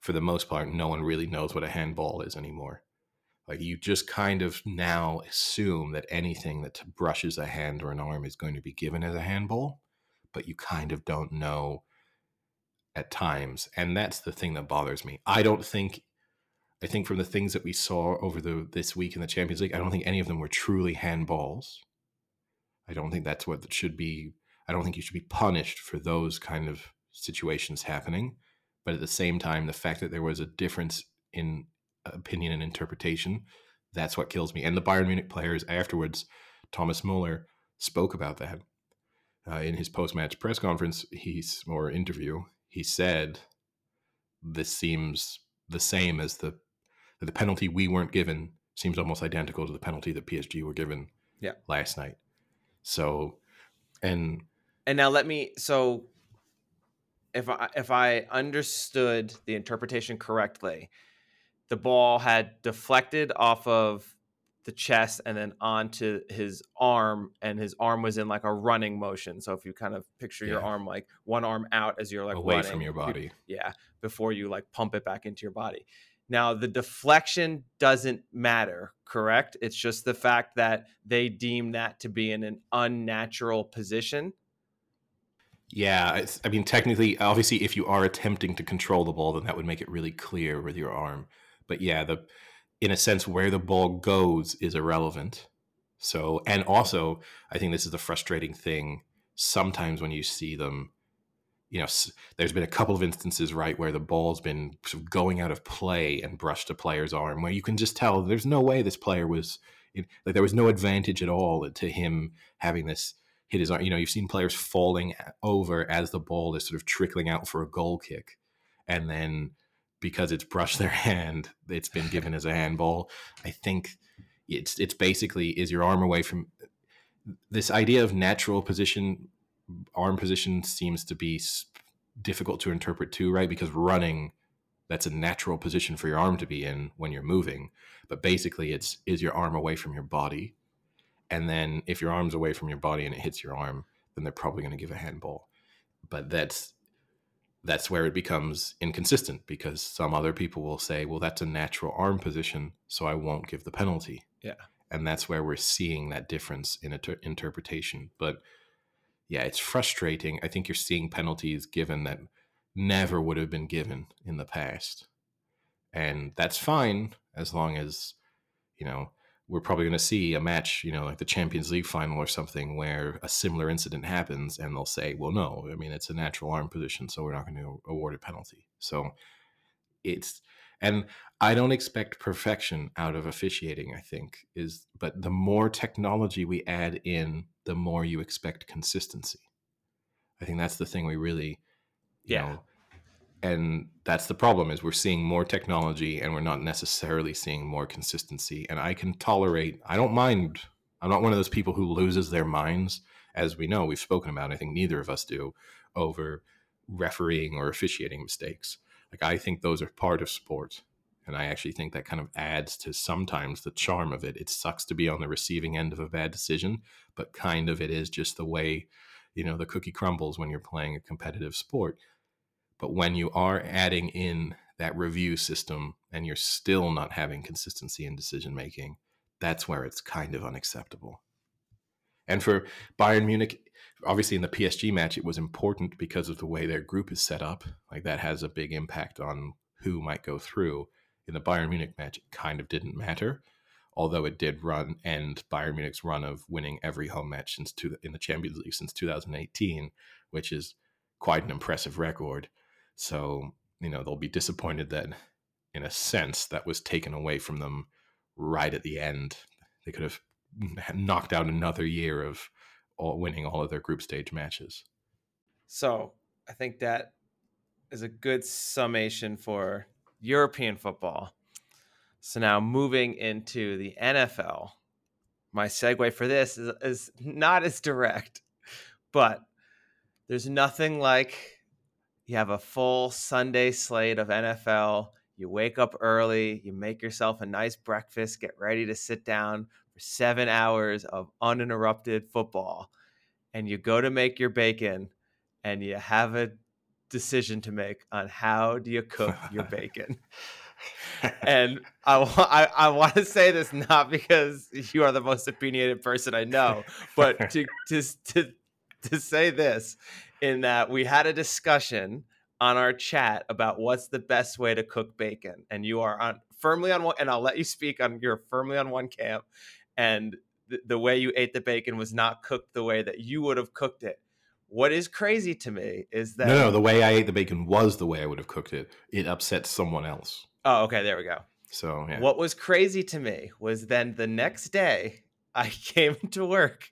for the most part, no one really knows what a handball is anymore. Like you just kind of now assume that anything that brushes a hand or an arm is going to be given as a handball, but you kind of don't know at times. And that's the thing that bothers me. I don't think I think from the things that we saw over the this week in the Champions League, I don't think any of them were truly handballs. I don't think that's what should be. I don't think you should be punished for those kind of situations happening. But at the same time, the fact that there was a difference in opinion and interpretation, that's what kills me. And the Bayern Munich players afterwards, Thomas Muller spoke about that uh, in his post-match press conference. He's or interview. He said, "This seems the same as the the penalty we weren't given seems almost identical to the penalty that PSG were given yeah. last night." So, and and now let me so if I if I understood the interpretation correctly, the ball had deflected off of the chest and then onto his arm and his arm was in like a running motion. So if you kind of picture yeah. your arm like one arm out as you're like away running, from your body. yeah before you like pump it back into your body now, the deflection doesn't matter, correct? It's just the fact that they deem that to be in an unnatural position. Yeah, I mean, technically, obviously, if you are attempting to control the ball, then that would make it really clear with your arm. But yeah, the in a sense, where the ball goes is irrelevant. So, and also, I think this is the frustrating thing. Sometimes when you see them you know, there's been a couple of instances, right, where the ball's been sort of going out of play and brushed a player's arm, where you can just tell there's no way this player was, like, there was no advantage at all to him having this hit his arm. You know, you've seen players falling over as the ball is sort of trickling out for a goal kick. And then because it's brushed their hand, it's been given as a handball. I think it's it's basically is your arm away from this idea of natural position arm position seems to be difficult to interpret too, right? Because running, that's a natural position for your arm to be in when you're moving. But basically, it's is your arm away from your body? And then if your arm's away from your body and it hits your arm, then they're probably going to give a handball. But that's that's where it becomes inconsistent because some other people will say, well, that's a natural arm position, so I won't give the penalty. Yeah. And that's where we're seeing that difference in inter- interpretation. But yeah, it's frustrating. I think you're seeing penalties given that never would have been given in the past. And that's fine as long as, you know, we're probably going to see a match, you know, like the Champions League final or something where a similar incident happens and they'll say, well, no, I mean, it's a natural arm position, so we're not going to award a penalty. So it's, and I don't expect perfection out of officiating, I think, is, but the more technology we add in, the more you expect consistency. I think that's the thing we really, you yeah. know, and that's the problem is we're seeing more technology and we're not necessarily seeing more consistency. And I can tolerate, I don't mind, I'm not one of those people who loses their minds, as we know, we've spoken about, I think neither of us do, over refereeing or officiating mistakes. Like I think those are part of sport And I actually think that kind of adds to sometimes the charm of it. It sucks to be on the receiving end of a bad decision, but kind of it is just the way, you know, the cookie crumbles when you're playing a competitive sport. But when you are adding in that review system and you're still not having consistency in decision making, that's where it's kind of unacceptable. And for Bayern Munich, obviously in the PSG match, it was important because of the way their group is set up. Like that has a big impact on who might go through. In the Bayern Munich match, it kind of didn't matter, although it did run end Bayern Munich's run of winning every home match since two, in the Champions League since 2018, which is quite an impressive record. So you know they'll be disappointed that, in a sense, that was taken away from them right at the end. They could have knocked out another year of all, winning all of their group stage matches. So I think that is a good summation for European football. So now moving into the NFL, my segue for this is, is not as direct, but there's nothing like you have a full Sunday slate of NFL. You wake up early, you make yourself a nice breakfast, get ready to sit down for seven hours of uninterrupted football. And you go to make your bacon and you have a decision to make on how do you cook your bacon. and I, I, I want to say this not because you are the most opinionated person I know, but to, to, to, to say this in that we had a discussion on our chat about what's the best way to cook bacon and you are on firmly on one and I'll let you speak on you're firmly on one camp and the, the way you ate the bacon was not cooked the way that you would have cooked it what is crazy to me is that no, no, the way I ate the bacon was the way I would have cooked it. It upset someone else. Oh, okay, there we go. So yeah. What was crazy to me was then the next day I came to work,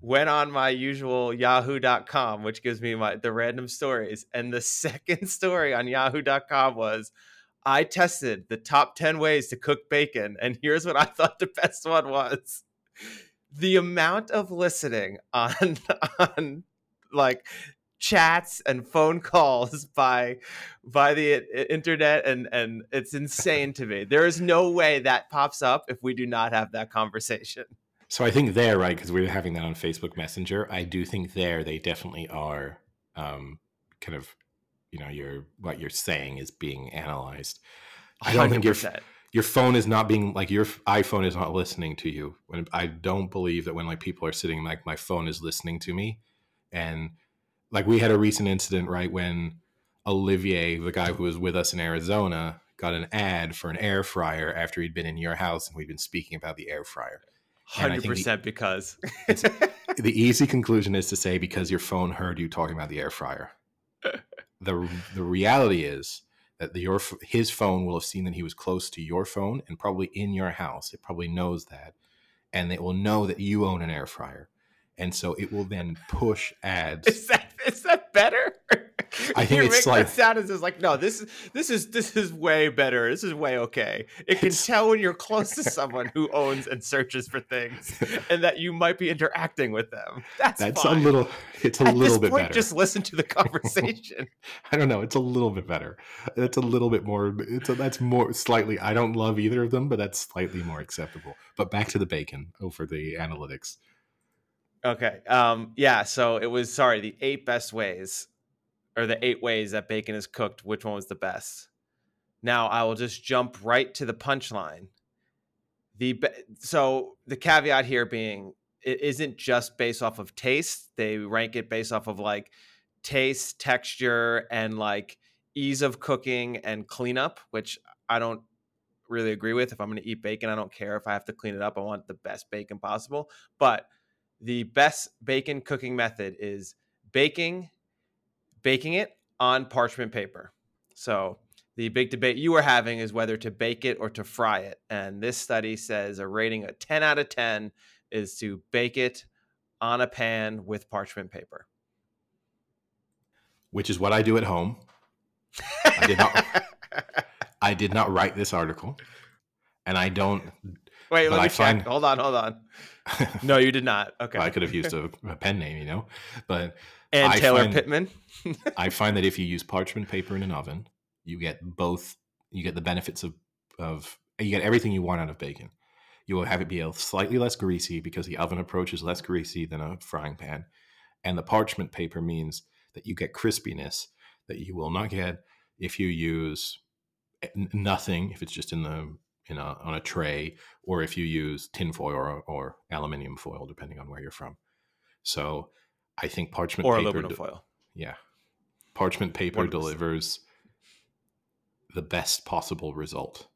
went on my usual yahoo.com, which gives me my the random stories, and the second story on yahoo.com was I tested the top 10 ways to cook bacon, and here's what I thought the best one was. The amount of listening on on like chats and phone calls by by the internet and and it's insane to me. There is no way that pops up if we do not have that conversation. So i think there right because we are having that on facebook messenger. I do think there they definitely are um kind of you know your what you're saying is being analyzed. I don't 100%. think your your phone is not being like your iphone is not listening to you. When i don't believe that when like people are sitting like my phone is listening to me and like we had a recent incident right when Olivier, the guy who was with us in Arizona, got an ad for an air fryer after he'd been in your house and we'd been speaking about the air fryer. Hundred percent because the easy conclusion is to say because your phone heard you talking about the air fryer. the The reality is that the, your his phone will have seen that he was close to your phone and probably in your house. It probably knows that, and it will know that you own an air fryer and so it will then push ads. Is that is that better? I think it's like sound is like no, this is this is this is way better. This is way okay. It can tell when you're close to someone who owns and searches for things, and that you might be interacting with them. That's that's fine. a little. It's a At little bit point, better. Just listen to the conversation. I don't know. It's a little bit better. It's a little bit more. It's a, that's more slightly. I don't love either of them, but that's slightly more acceptable. But back to the bacon oh, over the analytics. Okay. Um, yeah. So it was sorry, the eight best ways, or the eight ways that bacon is cooked. Which one was the best? Now I will just jump right to the punchline. The be- so the caveat here being it isn't just based off of taste. They rank it based off of like taste, texture, and like ease of cooking and cleanup, which I don't really agree with. If I'm going to eat bacon, I don't care if I have to clean it up. I want the best bacon possible. But the best bacon cooking method is baking baking it on parchment paper. So the big debate you were having is whether to bake it or to fry it. And this study says a rating of 10 out of 10 is to bake it on a pan with parchment paper. Which is what I do at home. I did not I did not write this article. And I don't Wait, let me I check. Find, hold on, hold on. no, you did not. Okay. Well, I could have used a, a, pen name, you know, but and I Taylor find, Pittman. I find that if you use parchment paper in an oven, you get both. You get the benefits of of you get everything you want out of bacon. You will have it be a slightly less greasy because the oven approach is less greasy than a frying pan, and the parchment paper means that you get crispiness that you will not get if you use eh, nothing if it's just in the in a, on a tray or if you use tinfoil or, or aluminium foil depending on where you're from so i think parchment or paper aluminum de- foil. yeah parchment paper 100%. delivers the best possible result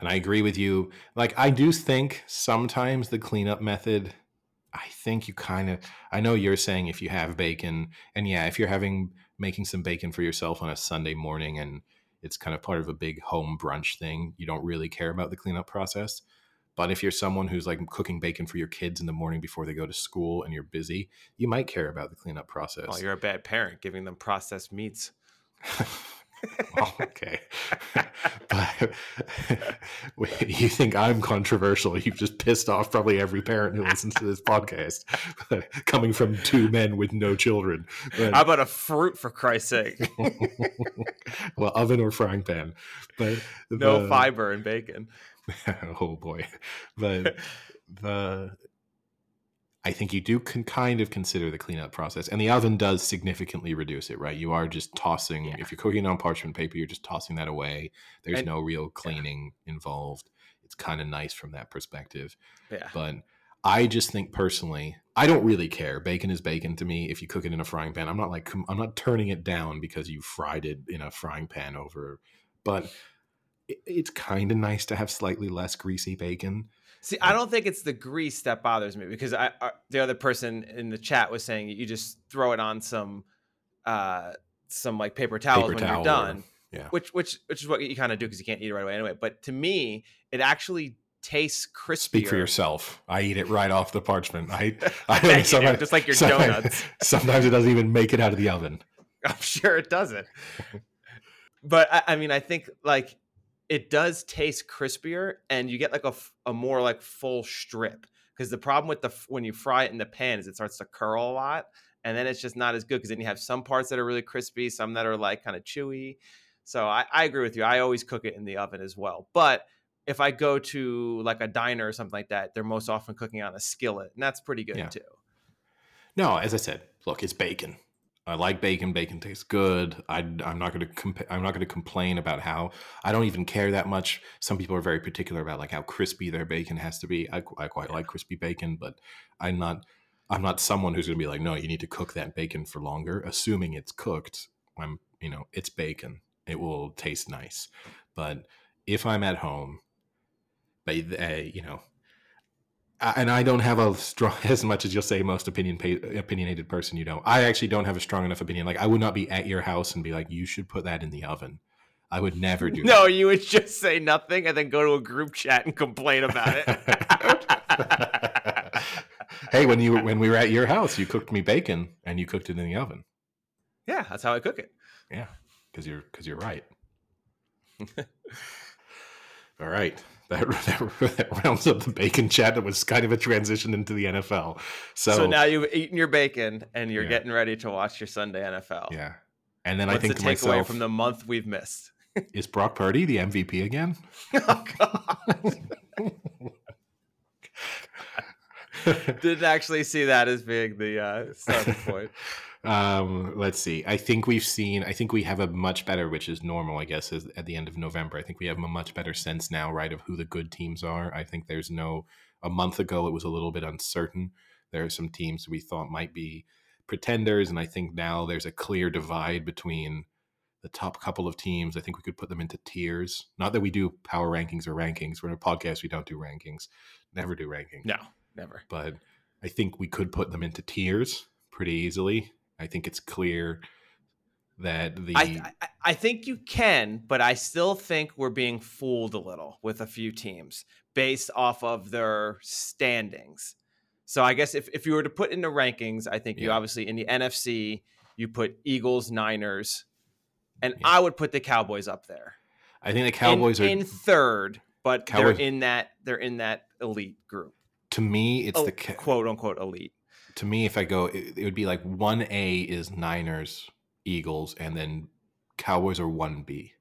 and i agree with you like i do think sometimes the cleanup method i think you kind of i know you're saying if you have bacon and yeah if you're having making some bacon for yourself on a sunday morning and it's kind of part of a big home brunch thing. You don't really care about the cleanup process. But if you're someone who's like cooking bacon for your kids in the morning before they go to school and you're busy you might care about the cleanup oh, process. Oh, you're a bad parent giving them processed meats. well, okay. but you think I'm controversial? You've just pissed off probably every parent who listens to this podcast, coming from two men with no children. But, How about a fruit for Christ's sake? well, oven or frying pan, but No the- fiber in bacon. oh boy, but the I think you do can kind of consider the cleanup process, and the oven does significantly reduce it. Right, you are just tossing. Yeah. If you're cooking on parchment paper, you're just tossing that away. There's And- no real cleaning involved. It's kind of nice from that perspective. Yeah. But I just think personally, I don't really care. Bacon is bacon to me. If you cook it in a frying pan, I'm not like I'm not turning it down because you fried it in a frying pan over. But it, it's kind of nice to have slightly less greasy bacon. See, I don't think it's the grease that bothers me because I, I the other person in the chat was saying you just throw it on some uh some like paper towels Paper when towel you're or- done. yeah. Which which which is what you kind of do because you can't eat it right away anyway. But to me, it actually tastes crispy. Speak for yourself. I eat it right off the parchment. I, I you, sometimes- just like your sometimes- donuts. Sometimes it doesn't even make it out of the oven. I'm sure it doesn't. but I, I mean, I think like it does taste crispier, and you get like a, a more like full strip. Because the problem with the when you fry it in the pan is it starts to curl a lot, and then it's just not as good. Because then you have some parts that are really crispy, some that are like kind of chewy. So I, I agree with you. I always cook it in the oven as well. But if I go to like a diner or something like that, they're most often cooking on a skillet, and that's pretty good Yeah. too. No, as I said, look, it's bacon. I like bacon. Bacon tastes good. I, I'm not going to comp- I'm not going to complain about how I don't even care that much. Some people are very particular about like how crispy their bacon has to be. I, I quite like crispy bacon, but I'm not I'm not someone who's going to be like, no, you need to cook that bacon for longer, assuming it's cooked. I'm you know it's bacon. It will taste nice, but if I'm at home, but uh, you know and I don't have a strong as much as you'll say most opinion opinionated person you don't. I actually don't have a strong enough opinion. Like I would not be at your house and be like, you should put that in the oven. I would never do No, you would just say nothing and then go to a group chat and complain about it. hey, when you when we were at your house, you cooked me bacon and you cooked it in the oven. yeah, that's how I cook it. Yeah, because you're because you're right. All right. That, that, that rounds up the bacon chat. That was kind of a transition into the NFL. So, So, now you've eaten your bacon and you're Yeah. getting ready to watch your Sunday NFL. yeah. And then I think the to takeaway myself, from the month we've missed? is Brock Purdy the MVP again? oh God! Didn't actually see that as being the uh, starting point. Um, let's see. I think we've seen. I think we have a much better, which is normal, I guess, is at the end of November. I think we have a much better sense now, right, of who the good teams are. I think there's no. A month ago, it was a little bit uncertain. There are some teams we thought might be pretenders, and I think now there's a clear divide between the top couple of teams. I think we could put them into tiers. Not that we do power rankings or rankings. We're in a podcast. We don't do rankings. Never do rankings No, never. but I think we could put them into tiers pretty easily. I think it's clear that the I, I I think you can, but I still think we're being fooled a little with a few teams based off of their standings. So I guess if, if you were to put in the rankings, I think you obviously in the NFC you put Eagles, Niners, and Yeah. I would put the Cowboys up there. I think the In- Cowboys in, are third, but Cowboys- they're in that they're in that elite group. to me it's Oh, the quote unquote elite. To me if I go it, it would be like 1A is Niners, Eagles and then Cowboys are 1B.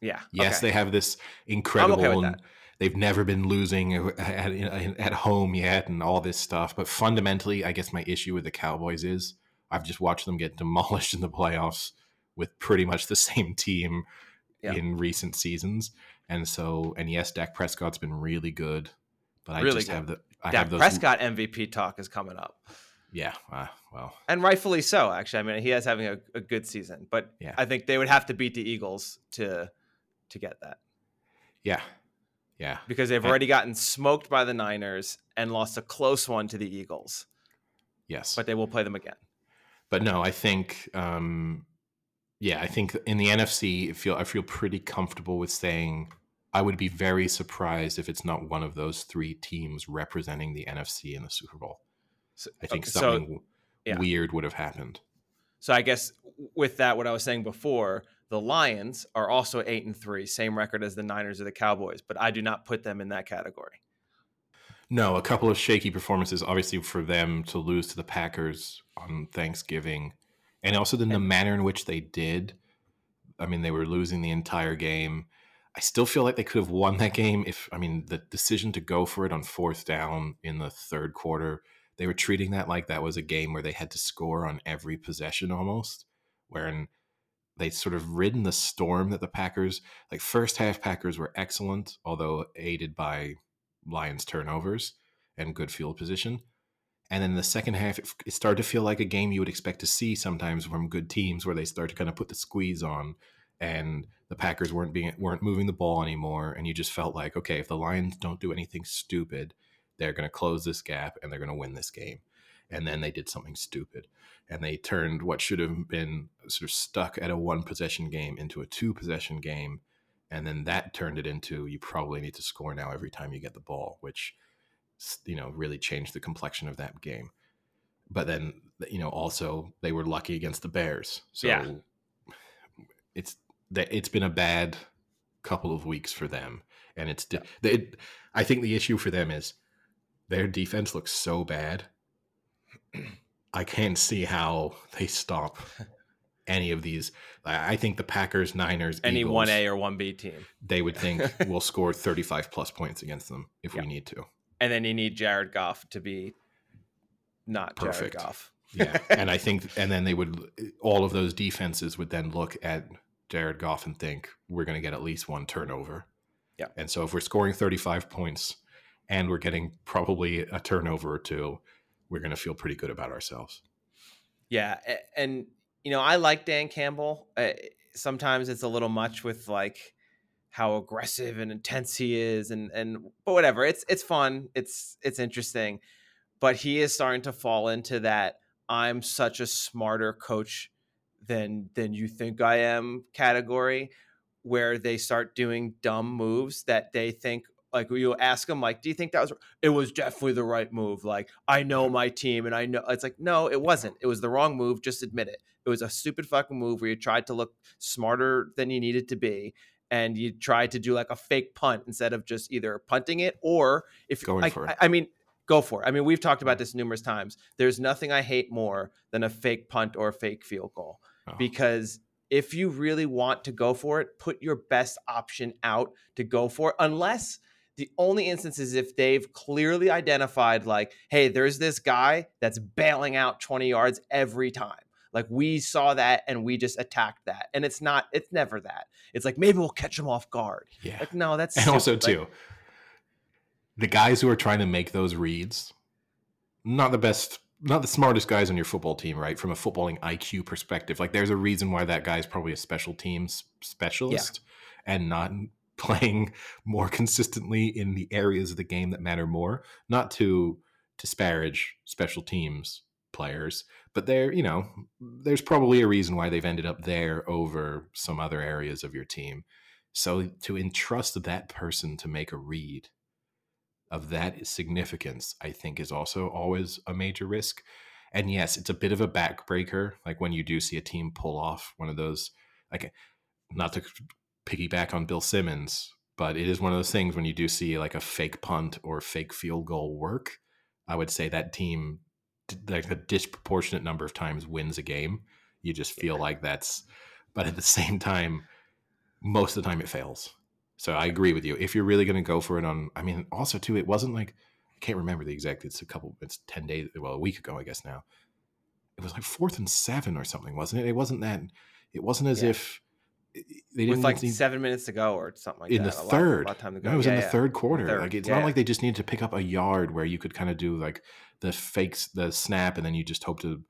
Yeah. Yes, okay. they have this incredible. with that. They've never been losing at, at home yet, and all this stuff. But fundamentally, I guess my issue with the Cowboys is I've just watched them get demolished in the playoffs with pretty much the same team Yeah. in recent seasons. And so, and yes, Dak Prescott's been really good, but I Really just good. have the I Dak. Prescott MVP talk is coming up. Yeah, uh, well, And rightfully so, actually. I mean, he is having a, a good season, but Yeah. I think they would have to beat the Eagles to to get that yeah, yeah. because they've And- already gotten smoked by the Niners and lost a close one to the Eagles, Yes, but they will play them again. but no, I think, um, yeah, I think in the NFC, I feel I feel pretty comfortable with saying I would be very surprised if it's not one of those three teams representing the NFC in the Super Bowl. So, I think okay, something w yeah. weird would have happened. So I guess with that, what I was saying before, the Lions are also eight and three, same record as the Niners or the Cowboys, but I do not put them in that category. No, a couple of shaky performances, obviously, for them to lose to the Packers on Thanksgiving, and also then the manner in which they did. I mean, they were losing the entire game. I still feel like they could have won that game if, I mean, the decision to go for it on fourth down in the third quarter, they were treating that like that was a game where they had to score on every possession almost, wherein they sort of ridden the storm that the Packers, like first half Packers were excellent, although aided by Lions turnovers and good field position. And then the second half, it, it started to feel like a game you would expect to see sometimes from good teams, where they start to kind of put the squeeze on, and the Packers weren't being weren't moving the ball anymore, and you just felt like, okay, if the Lions don't do anything stupid, they're going to close this gap and they're going to win this game. And then they did something stupid, and they turned what should have been sort of stuck at a one possession game into a two possession game, and then that turned it into you probably need to score now every time you get the ball, which you know really changed the complexion of that game. But then you know also they were lucky against the Bears, so Yeah. it's that it's been a bad couple of weeks for them, and it's di- it, I think the issue for them is their defense looks so bad. I can't see how they stop any of these. I I think the Packers, Niners, Any Eagles, one A or one B team, they would think we'll score 35 plus points against them if Yeah. we need to. and then you need Jared Goff to be not Perfect. Jared Goff. Yeah. and I think, and then they would, all of those defenses would then look at Jared Goff and think, we're going to get at least one turnover. Yeah. And so if we're scoring 35 points and we're getting probably a turnover or two, we're going to feel pretty good about ourselves. Yeah, and you know I like Dan Campbell. Uh, sometimes it's a little much with like how aggressive and intense he is, and and but whatever. It's it's fun. It's it's interesting, but he is starting to fall into that I'm such a smarter coach than than you think I am category, where they start doing dumb moves that they think like you ask them like do you think that was it was definitely the right move like i know my team and i know it's like no it wasn't. It was the wrong move just admit it. It was a stupid fucking move where you tried to look smarter than you needed to be and you tried to do like a fake punt instead of just either punting it or if Going I, for it. I, I mean go for it i mean we've talked about this numerous times there's nothing i hate more than a fake punt or a fake field goal Oh. because if you really want to go for it, put your best option out to go for it, unless the only instance is if they've clearly identified, like, hey, there's this guy that's bailing out 20 yards every time. Like we saw that and we just attacked that. And it's not, it's never that. It's like maybe we'll catch them off guard. yeah. Like, no, that's and also stupid. Like, too the guys who are trying to make those reads not the best not the smartest guys on your football team right from a footballing iq perspective. Like there's a reason why that guy's probably a special teams specialist and not playing more consistently in the areas of the game that matter more. Not to disparage special teams players but there you know there's probably a reason why they've ended up there over some other areas of your team. So to entrust that person to make a read of that significance, I think is also always a major risk. And yes, it's a bit of a backbreaker, like when you do see a team pull off one of those, like not to piggyback on Bill Simmons, but it is one of those things when you do see like a fake punt or fake field goal work. I would say that team, like a disproportionate number of times, wins a game. You just feel like that's, but at the same time, most of the time it fails. So I agree with you. If you're really going to go for it on, I mean, also too, it wasn't like I can't remember the exact. It's a couple. It's ten days. Well, a week ago, I guess now. It was like fourth and seven or something, wasn't it? It wasn't that. It wasn't as Yeah. if they With didn't like need- seven minutes to go or something like in that. the a lot- third. a lot of time to go. No, it was Yeah, in the yeah. third quarter. third. Like it's Yeah, not like they just needed to pick up a yard where you could kind of do like the fakes, the snap, and then you just hope to,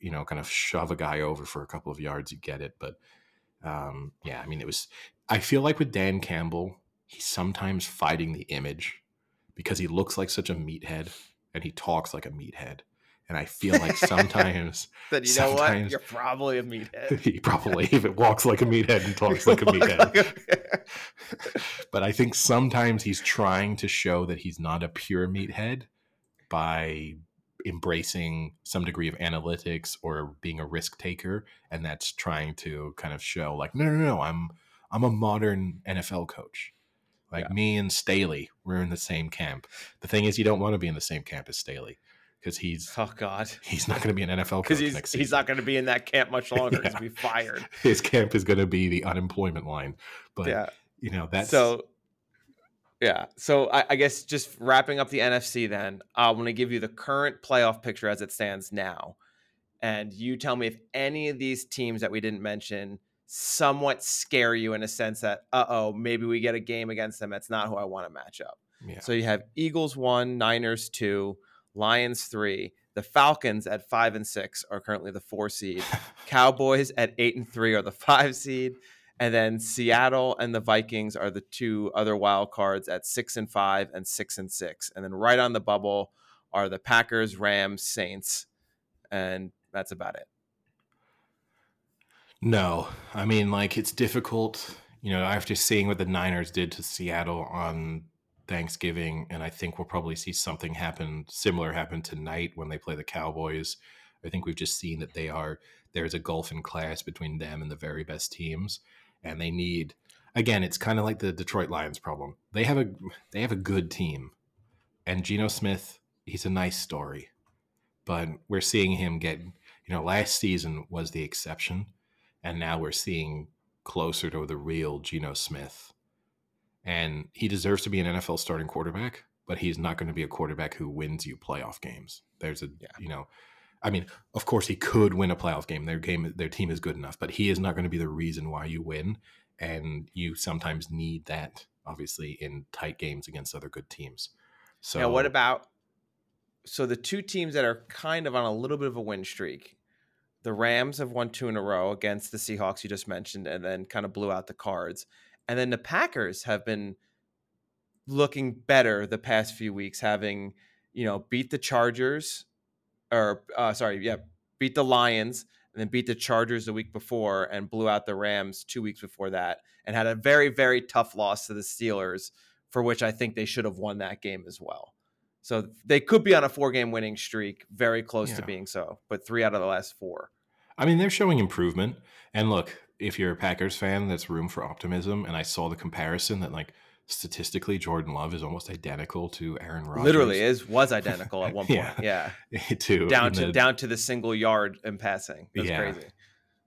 you know, kind of shove a guy over for a couple of yards. You get it, but um, yeah, I mean, it was. I feel like with Dan Campbell, he's sometimes fighting the image because he looks like such a meathead and he talks like a meathead, and I feel like sometimes Then you know what? You're probably a meathead. he probably even walks like a meathead and talks like a meathead but I think sometimes he's trying to show that he's not a pure meathead by embracing some degree of analytics or being a risk taker, and that's trying to kind of show like, no, no, no, I'm I'm a modern NFL coach. Like Yeah. me and Staley, we're in the same camp. The thing is, you don't want to be in the same camp as Staley because he's oh God. he's not going to be an NFL coach Because he's next he's not going to be in that camp much longer. He's Yeah. going to be fired. His camp is going to be the unemployment line. But yeah. you know that's so yeah so I, I guess just wrapping up the nfc then i'm going to give you the current playoff picture as it stands now and you tell me if any of these teams that we didn't mention somewhat scare you in a sense that uh-oh maybe we get a game against them that's not who i want to match up yeah. so you have eagles one niners two lions three the falcons at five and six are currently the four seed Cowboys at eight and three are the five seed, and then Seattle and the Vikings are the two other wild cards at six and five and six and six, and then right on the bubble are the Packers, Rams, Saints, and that's about it. No, I mean, like it's difficult, you know, after seeing what the Niners did to Seattle on Thanksgiving, and I think we'll probably see something happen similar happen tonight when they play the Cowboys. I think we've just seen that they are there's a gulf in class between them and the very best teams, and they need again. It's kind of like the Detroit Lions problem. They have a they have a good team, and Geno Smith, he's a nice story, but we're seeing him get. You know, last season was the exception and now we're seeing closer to the real Geno Smith. And he deserves to be an NFL starting quarterback, but he's not going to be a quarterback who wins you playoff games. There's a, Yeah. you know, I mean, of course he could win a playoff game. Their game, their team is good enough, but he is not going to be the reason why you win. And you sometimes need that, obviously, in tight games against other good teams. So now, what about so the two teams that are kind of on a little bit of a win streak? The Rams have won two in a row against the Seahawks you just mentioned, and then kind of blew out the Cards. And then the Packers have been looking better the past few weeks, having you know beat the Chargers, or uh, sorry, yeah, beat the Lions, and then beat the Chargers the week before, and blew out the Rams two weeks before that, and had a very very tough loss to the Steelers, for which I think they should have won that game as well. So they could be on a four game winning streak, very close to being so, but three out of the last four. I mean, they're showing improvement. And look, if you're a Packers fan, that's room for optimism. And I saw the comparison that, like, statistically, Jordan Love is almost identical to Aaron Rodgers. Literally is was identical at one point. Yeah. yeah. to Down to the- down to the single yard in passing. That's Yeah. crazy.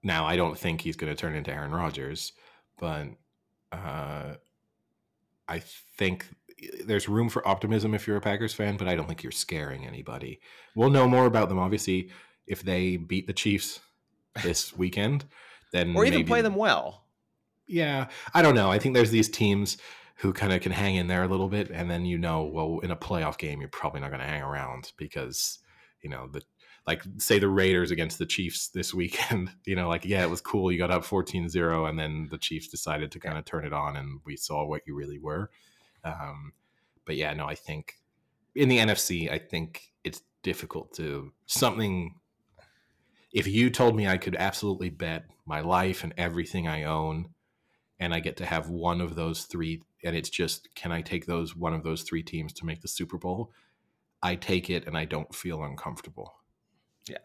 Now, I don't think he's going to turn into Aaron Rodgers, but uh, I think there's room for optimism if you're a Packers fan, but I don't think you're scaring anybody. We'll know more about them, obviously, if they beat the Chiefs this weekend. Then Or even maybe- play them well. Yeah, I don't know. I think there's these teams who kind of can hang in there a little bit, and then you know, well, in a playoff game, you're probably not going to hang around because you know the like say the Raiders against the Chiefs this weekend. You know, like yeah, it was cool. You got up 14-0, and then the Chiefs decided to kind of turn it on, and we saw what you really were. Um, but yeah, no, I think in the NFC, I think it's difficult to something. If you told me I could absolutely bet my life and everything I own, and I get to have one of those three, and it's just can I take those one of those three teams to make the Super Bowl? I take it, and I don't feel uncomfortable. Yeah,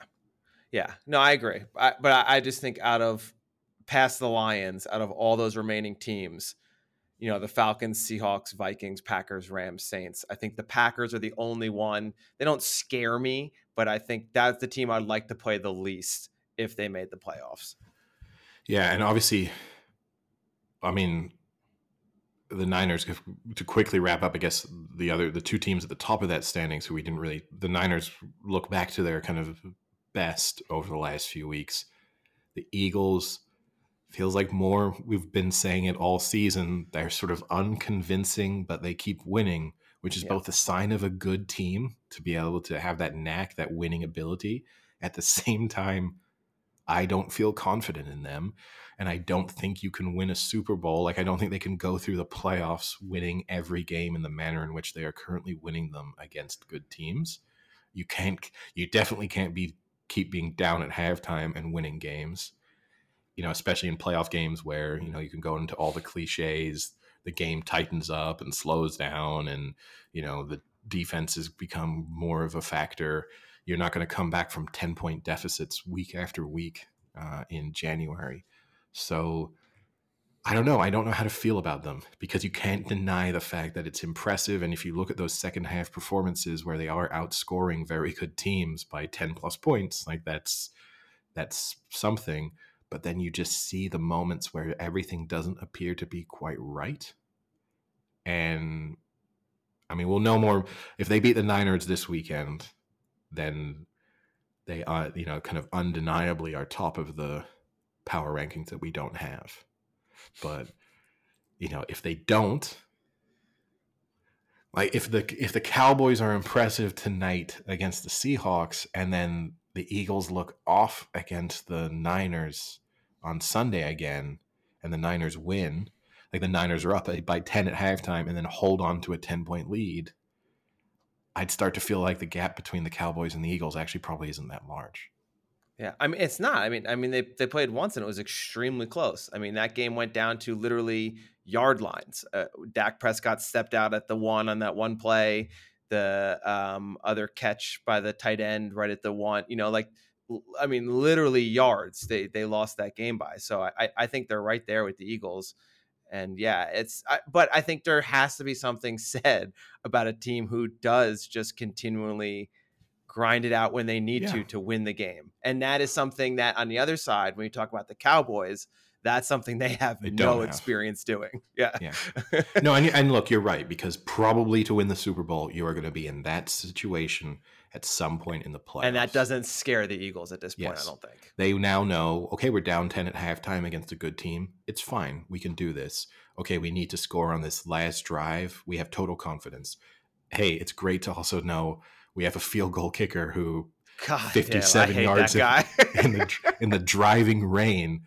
Yeah. no, I agree. I, but I, I just think out of past the Lions, out of all those remaining teams, you know, the Falcons, Seahawks, Vikings, Packers, Rams, Saints, I think the Packers are the only one. They don't scare me, but I think that's the team I'd like to play the least if they made the playoffs. Yeah, and obviously, I mean, the Niners to quickly wrap up. I guess the other the two teams at the top of that standing. So we didn't really the Niners look back to their kind of best over the last few weeks. The Eagles feels like more we've been saying it all season. They're sort of unconvincing, but they keep winning, which is yeah. both a sign of a good team to be able to have that knack, that winning ability. At the same time, I don't feel confident in them. And I don't think you can win a Super Bowl. Like, I don't think they can go through the playoffs winning every game in the manner in which they are currently winning them against good teams. You can't, you definitely can't be, keep being down at halftime and winning games. You know, especially in playoff games where, you know, you can go into all the cliches, the game tightens up and slows down, and, you know, the defenses become more of a factor you're not going to come back from 10 point deficits week after week uh, in January. So I don't know. I don't know how to feel about them because you can't deny the fact that it's impressive. And if you look at those second half performances where they are outscoring very good teams by 10 plus points, like that's that's something. But then you just see the moments where everything doesn't appear to be quite right. And I mean, we'll know more if they beat the Niners this weekend then they are, you know, kind of undeniably are top of the power rankings that we don't have. But you know, if they don't, like if the if the Cowboys are impressive tonight against the Seahawks, and then the Eagles look off against the Niners on Sunday again, and the Niners win, like the Niners are up by ten at halftime, and then hold on to a ten point lead I'd start to feel like the gap between the Cowboys and the Eagles actually probably isn't that large. Yeah, I mean it's not. I mean, I mean they they played once and it was extremely close. I mean that game went down to literally yard lines. Uh, Dak Prescott stepped out at the one on that one play. The um, other catch by the tight end right at the one. You know, like I mean, literally yards. They they lost that game by. So I I think they're right there with the Eagles and yeah, it's I, but I think there has to be something said about a team who does just continually grind it out when they need yeah. to to win the game. And that is something that on the other side when you talk about the Cowboys, that's something they have they no have. experience doing. Yeah. Yeah. no, and, and look, you're right because probably to win the Super Bowl, you are going to be in that situation at some point in the playoffs. And that doesn't scare the Eagles at this point, yes. I don't think. They now know, okay, we're down 10 at halftime against a good team. It's fine. We can do this. Okay, we need to score on this last drive. We have total confidence. Hey, it's great to also know we have a field goal kicker who God, 57 damn, yards in, in, the in the driving rain.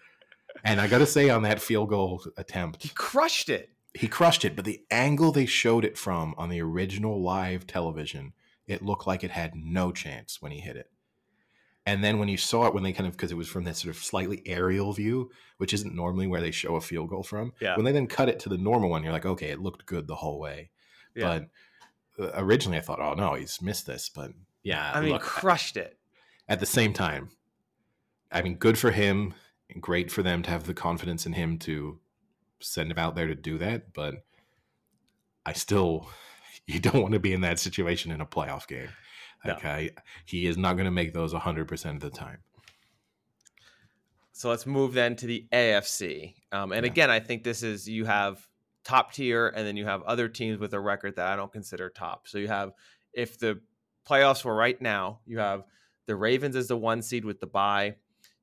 And I got to say on that field goal attempt, he crushed it. He crushed it, but the angle they showed it from on the original live television it looked like it had no chance when he hit it. And then when you saw it, when they kind of, because it was from this sort of slightly aerial view, which isn't normally where they show a field goal from. Yeah. When they then cut it to the normal one, you're like, okay, it looked good the whole way. Yeah. But originally I thought, oh no, he's missed this. But yeah. I mean, look, crushed it. At the same time, I mean, good for him. And great for them to have the confidence in him to send him out there to do that. But I still, you don't want to be in that situation in a playoff game. Okay. No. He is not going to make those 100% of the time. So let's move then to the AFC. Um, and yeah. again, I think this is you have top tier and then you have other teams with a record that I don't consider top. So you have, if the playoffs were right now, you have the Ravens as the one seed with the bye,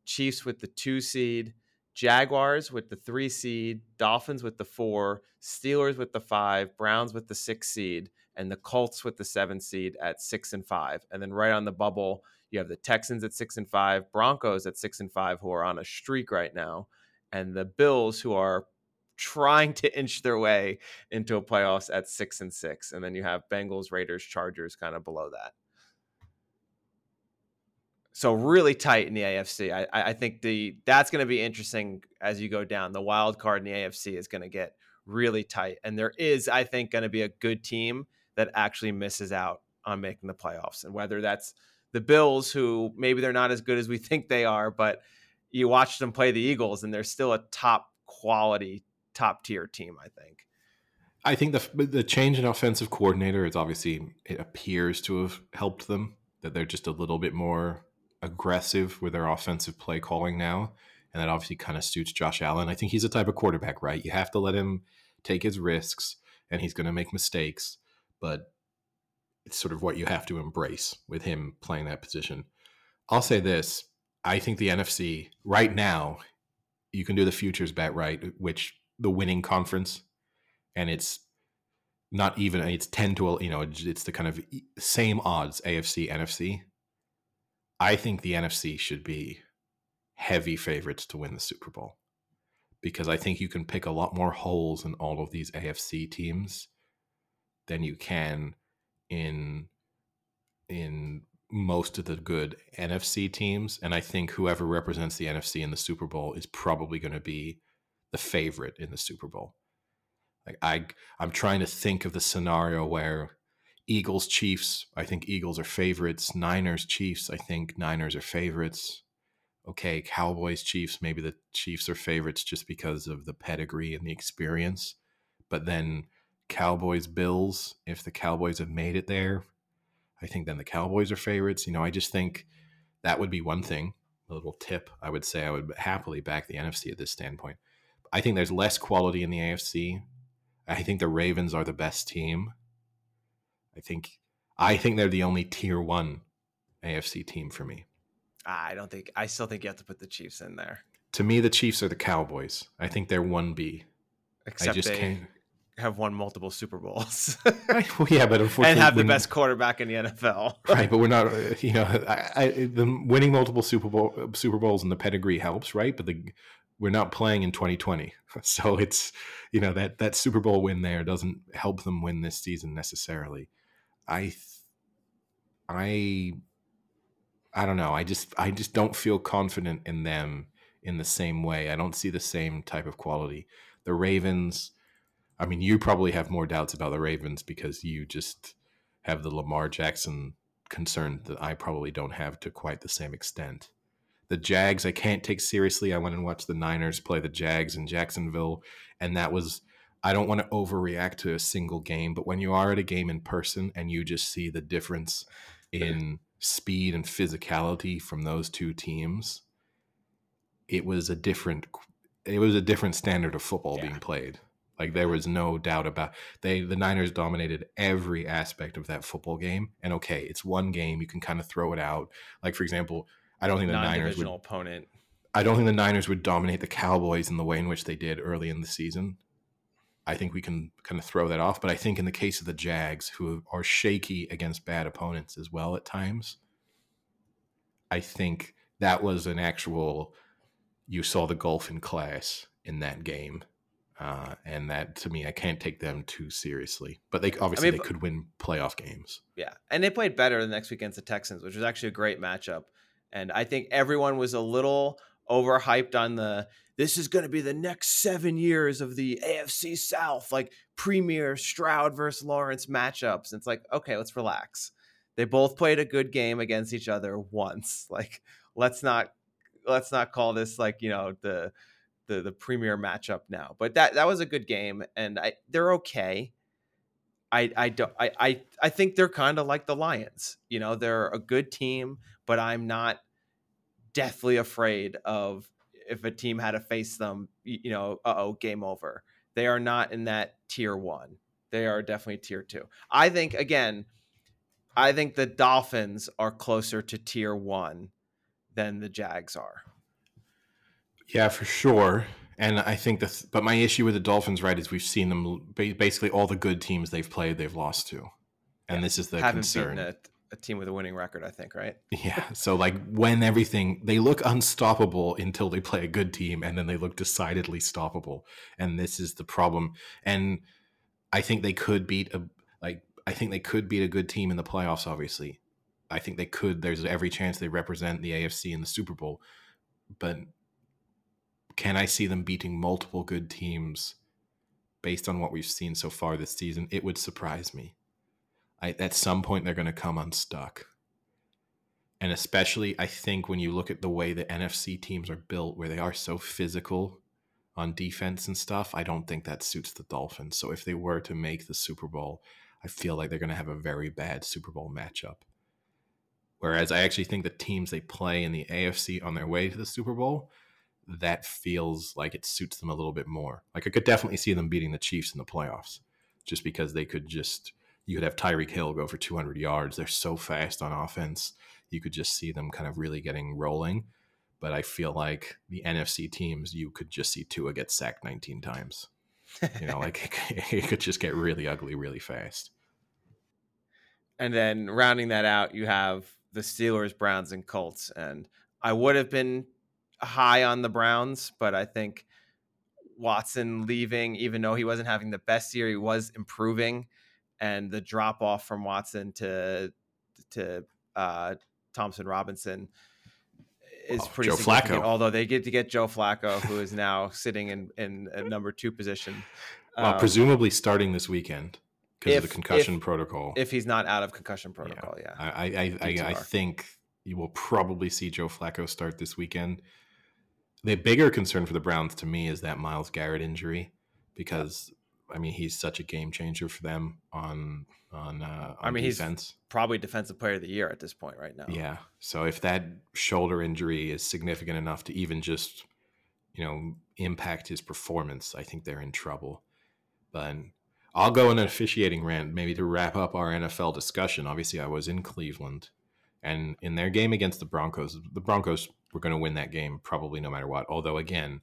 Chiefs with the two seed, Jaguars with the three seed, Dolphins with the four, Steelers with the five, Browns with the six seed, and the Colts with the seven seed at six and five. And then right on the bubble, you have the Texans at six and five, Broncos at six and five, who are on a streak right now, and the Bills, who are trying to inch their way into a playoffs at six and six. And then you have Bengals, Raiders, Chargers kind of below that. So really tight in the AFC. I, I think the that's going to be interesting as you go down. The wild card in the AFC is going to get really tight, and there is, I think, going to be a good team that actually misses out on making the playoffs. And whether that's the Bills, who maybe they're not as good as we think they are, but you watch them play the Eagles, and they're still a top quality, top tier team. I think. I think the the change in offensive coordinator is obviously it appears to have helped them. That they're just a little bit more aggressive with their offensive play calling now, and that obviously kind of suits Josh Allen. I think he's a type of quarterback, right? You have to let him take his risks, and he's going to make mistakes, but it's sort of what you have to embrace with him playing that position. I'll say this: I think the NFC right now, you can do the futures bet right, which the winning conference, and it's not even it's 10 to you know it's the kind of same odds afc nfc i think the nfc should be heavy favorites to win the super bowl because i think you can pick a lot more holes in all of these afc teams than you can in in most of the good nfc teams and i think whoever represents the nfc in the super bowl is probably going to be the favorite in the super bowl like I I'm trying to think of the scenario where Eagles Chiefs, I think Eagles are favorites. Niners Chiefs, I think Niners are favorites. Okay, Cowboys Chiefs, maybe the Chiefs are favorites just because of the pedigree and the experience. But then Cowboys Bills, if the Cowboys have made it there, I think then the Cowboys are favorites. You know, I just think that would be one thing. A little tip, I would say I would happily back the NFC at this standpoint. I think there's less quality in the AFC I think the Ravens are the best team. I think I think they're the only tier one AFC team for me. I don't think I still think you have to put the Chiefs in there. To me, the Chiefs are the Cowboys. I think they're one B. Except I just they can't... have won multiple Super Bowls. Well, yeah, but unfortunately, and have the best quarterback in the NFL. right, but we're not. You know, I, I, the winning multiple Super Bowl Super Bowls and the pedigree helps, right? But the we're not playing in 2020 so it's you know that that super bowl win there doesn't help them win this season necessarily. I i i don't know. I just i just don't feel confident in them in the same way. I don't see the same type of quality. The ravens i mean you probably have more doubts about the ravens because you just have the lamar jackson concern that i probably don't have to quite the same extent the Jags I can't take seriously. I went and watched the Niners play the Jags in Jacksonville, and that was I don't want to overreact to a single game, but when you are at a game in person and you just see the difference in speed and physicality from those two teams, it was a different it was a different standard of football yeah. being played. Like there was no doubt about they the Niners dominated every aspect of that football game. And okay, it's one game, you can kind of throw it out. Like for example, I don't think the Niners would opponent. I don't think the Niners would dominate the Cowboys in the way in which they did early in the season. I think we can kind of throw that off, but I think in the case of the Jags, who are shaky against bad opponents as well at times, I think that was an actual. You saw the golf in class in that game, uh, and that to me, I can't take them too seriously. But they obviously I mean, they could win playoff games. Yeah, and they played better the next week against the Texans, which was actually a great matchup. And I think everyone was a little overhyped on the this is going to be the next seven years of the AFC South, like premier Stroud versus Lawrence matchups. And it's like, okay, let's relax. They both played a good game against each other once. Like, let's not let's not call this like you know the the the premier matchup now. But that that was a good game, and I they're okay. I I don't I I, I think they're kind of like the Lions. You know, they're a good team, but I'm not deathly afraid of if a team had to face them, you know, oh, game over. They are not in that tier one. They are definitely tier two. I think again, I think the Dolphins are closer to tier one than the Jags are. Yeah, for sure. And I think that, but my issue with the Dolphins, right, is we've seen them basically all the good teams they've played, they've lost to, and yeah. this is the Haven't concern. A, a team with a winning record, I think, right? Yeah. So like when everything they look unstoppable until they play a good team and then they look decidedly stoppable. And this is the problem. And I think they could beat a like I think they could beat a good team in the playoffs, obviously. I think they could. There's every chance they represent the AFC in the Super Bowl. But can I see them beating multiple good teams based on what we've seen so far this season? It would surprise me. I, at some point they're going to come unstuck. And especially, I think when you look at the way the NFC teams are built, where they are so physical on defense and stuff, I don't think that suits the Dolphins. So if they were to make the Super Bowl, I feel like they're going to have a very bad Super Bowl matchup. Whereas I actually think the teams they play in the AFC on their way to the Super Bowl, that feels like it suits them a little bit more. Like I could definitely see them beating the Chiefs in the playoffs, just because they could just you could have Tyreek Hill go for 200 yards. They're so fast on offense. You could just see them kind of really getting rolling. But I feel like the NFC teams, you could just see Tua get sacked 19 times. You know, like it could just get really ugly really fast. And then rounding that out, you have the Steelers, Browns, and Colts. And I would have been high on the Browns, but I think Watson leaving, even though he wasn't having the best year, he was improving. And the drop off from Watson to to uh, Thompson Robinson is Oh, pretty Joe significant. Flacco. Although they get to get Joe Flacco, who is now sitting in in a number two position. Well, Um, presumably starting this weekend because of the concussion if- protocol. if he's not out of concussion protocol, yeah. I, I, I, I, I think you will probably see Joe Flacco start this weekend. The bigger concern for the Browns to me is that Myles Garrett injury because I mean he's such a game changer for them on on uh, on I mean, he's- defense. Probably defensive player of the year at this point right now. Yeah. So if that shoulder injury is significant enough to even just, you know, impact his performance, I think they're in trouble. But I'll go in an officiating rant maybe to wrap up our NFL discussion. Obviously, I was in Cleveland, and in their game against the Broncos, the Broncos were going to win that game probably no matter what. Although again,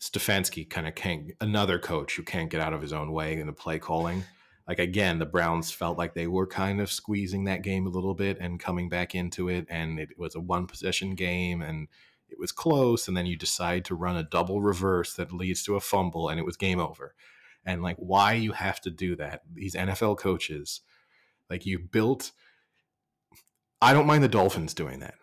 Stefanski kind of can't another coach who can't get out of his own way in the play calling. Like again the browns felt like they were kind of squeezing that game a little bit and coming back into it and it was a one possession game and it was close and then you decide to run a double reverse that leads to a fumble and it was game over. And like why you have to do that these nfl coaches like you built i don't mind the dolphins doing that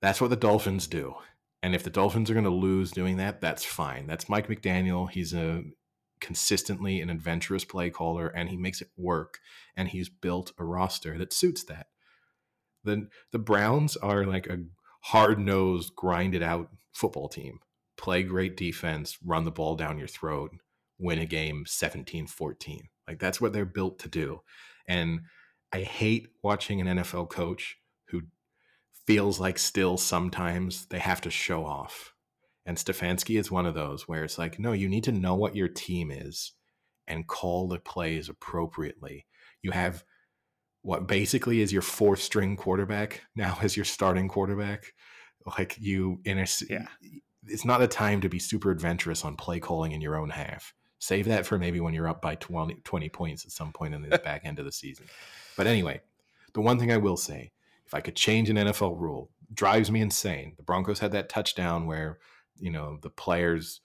that's what the dolphins do and if the dolphins are going to lose doing that that's fine that's mike mcdaniel he's a consistently an adventurous play caller and he makes it work and he's built a roster that suits that. The the Browns are like a hard-nosed, grinded out football team. Play great defense, run the ball down your throat, win a game 17-14. Like that's what they're built to do. And I hate watching an NFL coach who feels like still sometimes they have to show off. And Stefanski is one of those where it's like, no, you need to know what your team is and call the plays appropriately. You have what basically is your fourth string quarterback now as your starting quarterback. Like you in a Yeah. it's not a time to be super adventurous on play calling in your own half. Save that for maybe when you're up by 20, 20 points at some point in the back end of the season. But anyway, the one thing I will say, if I could change an NFL rule, drives me insane. The Broncos had that touchdown where, you know, the player's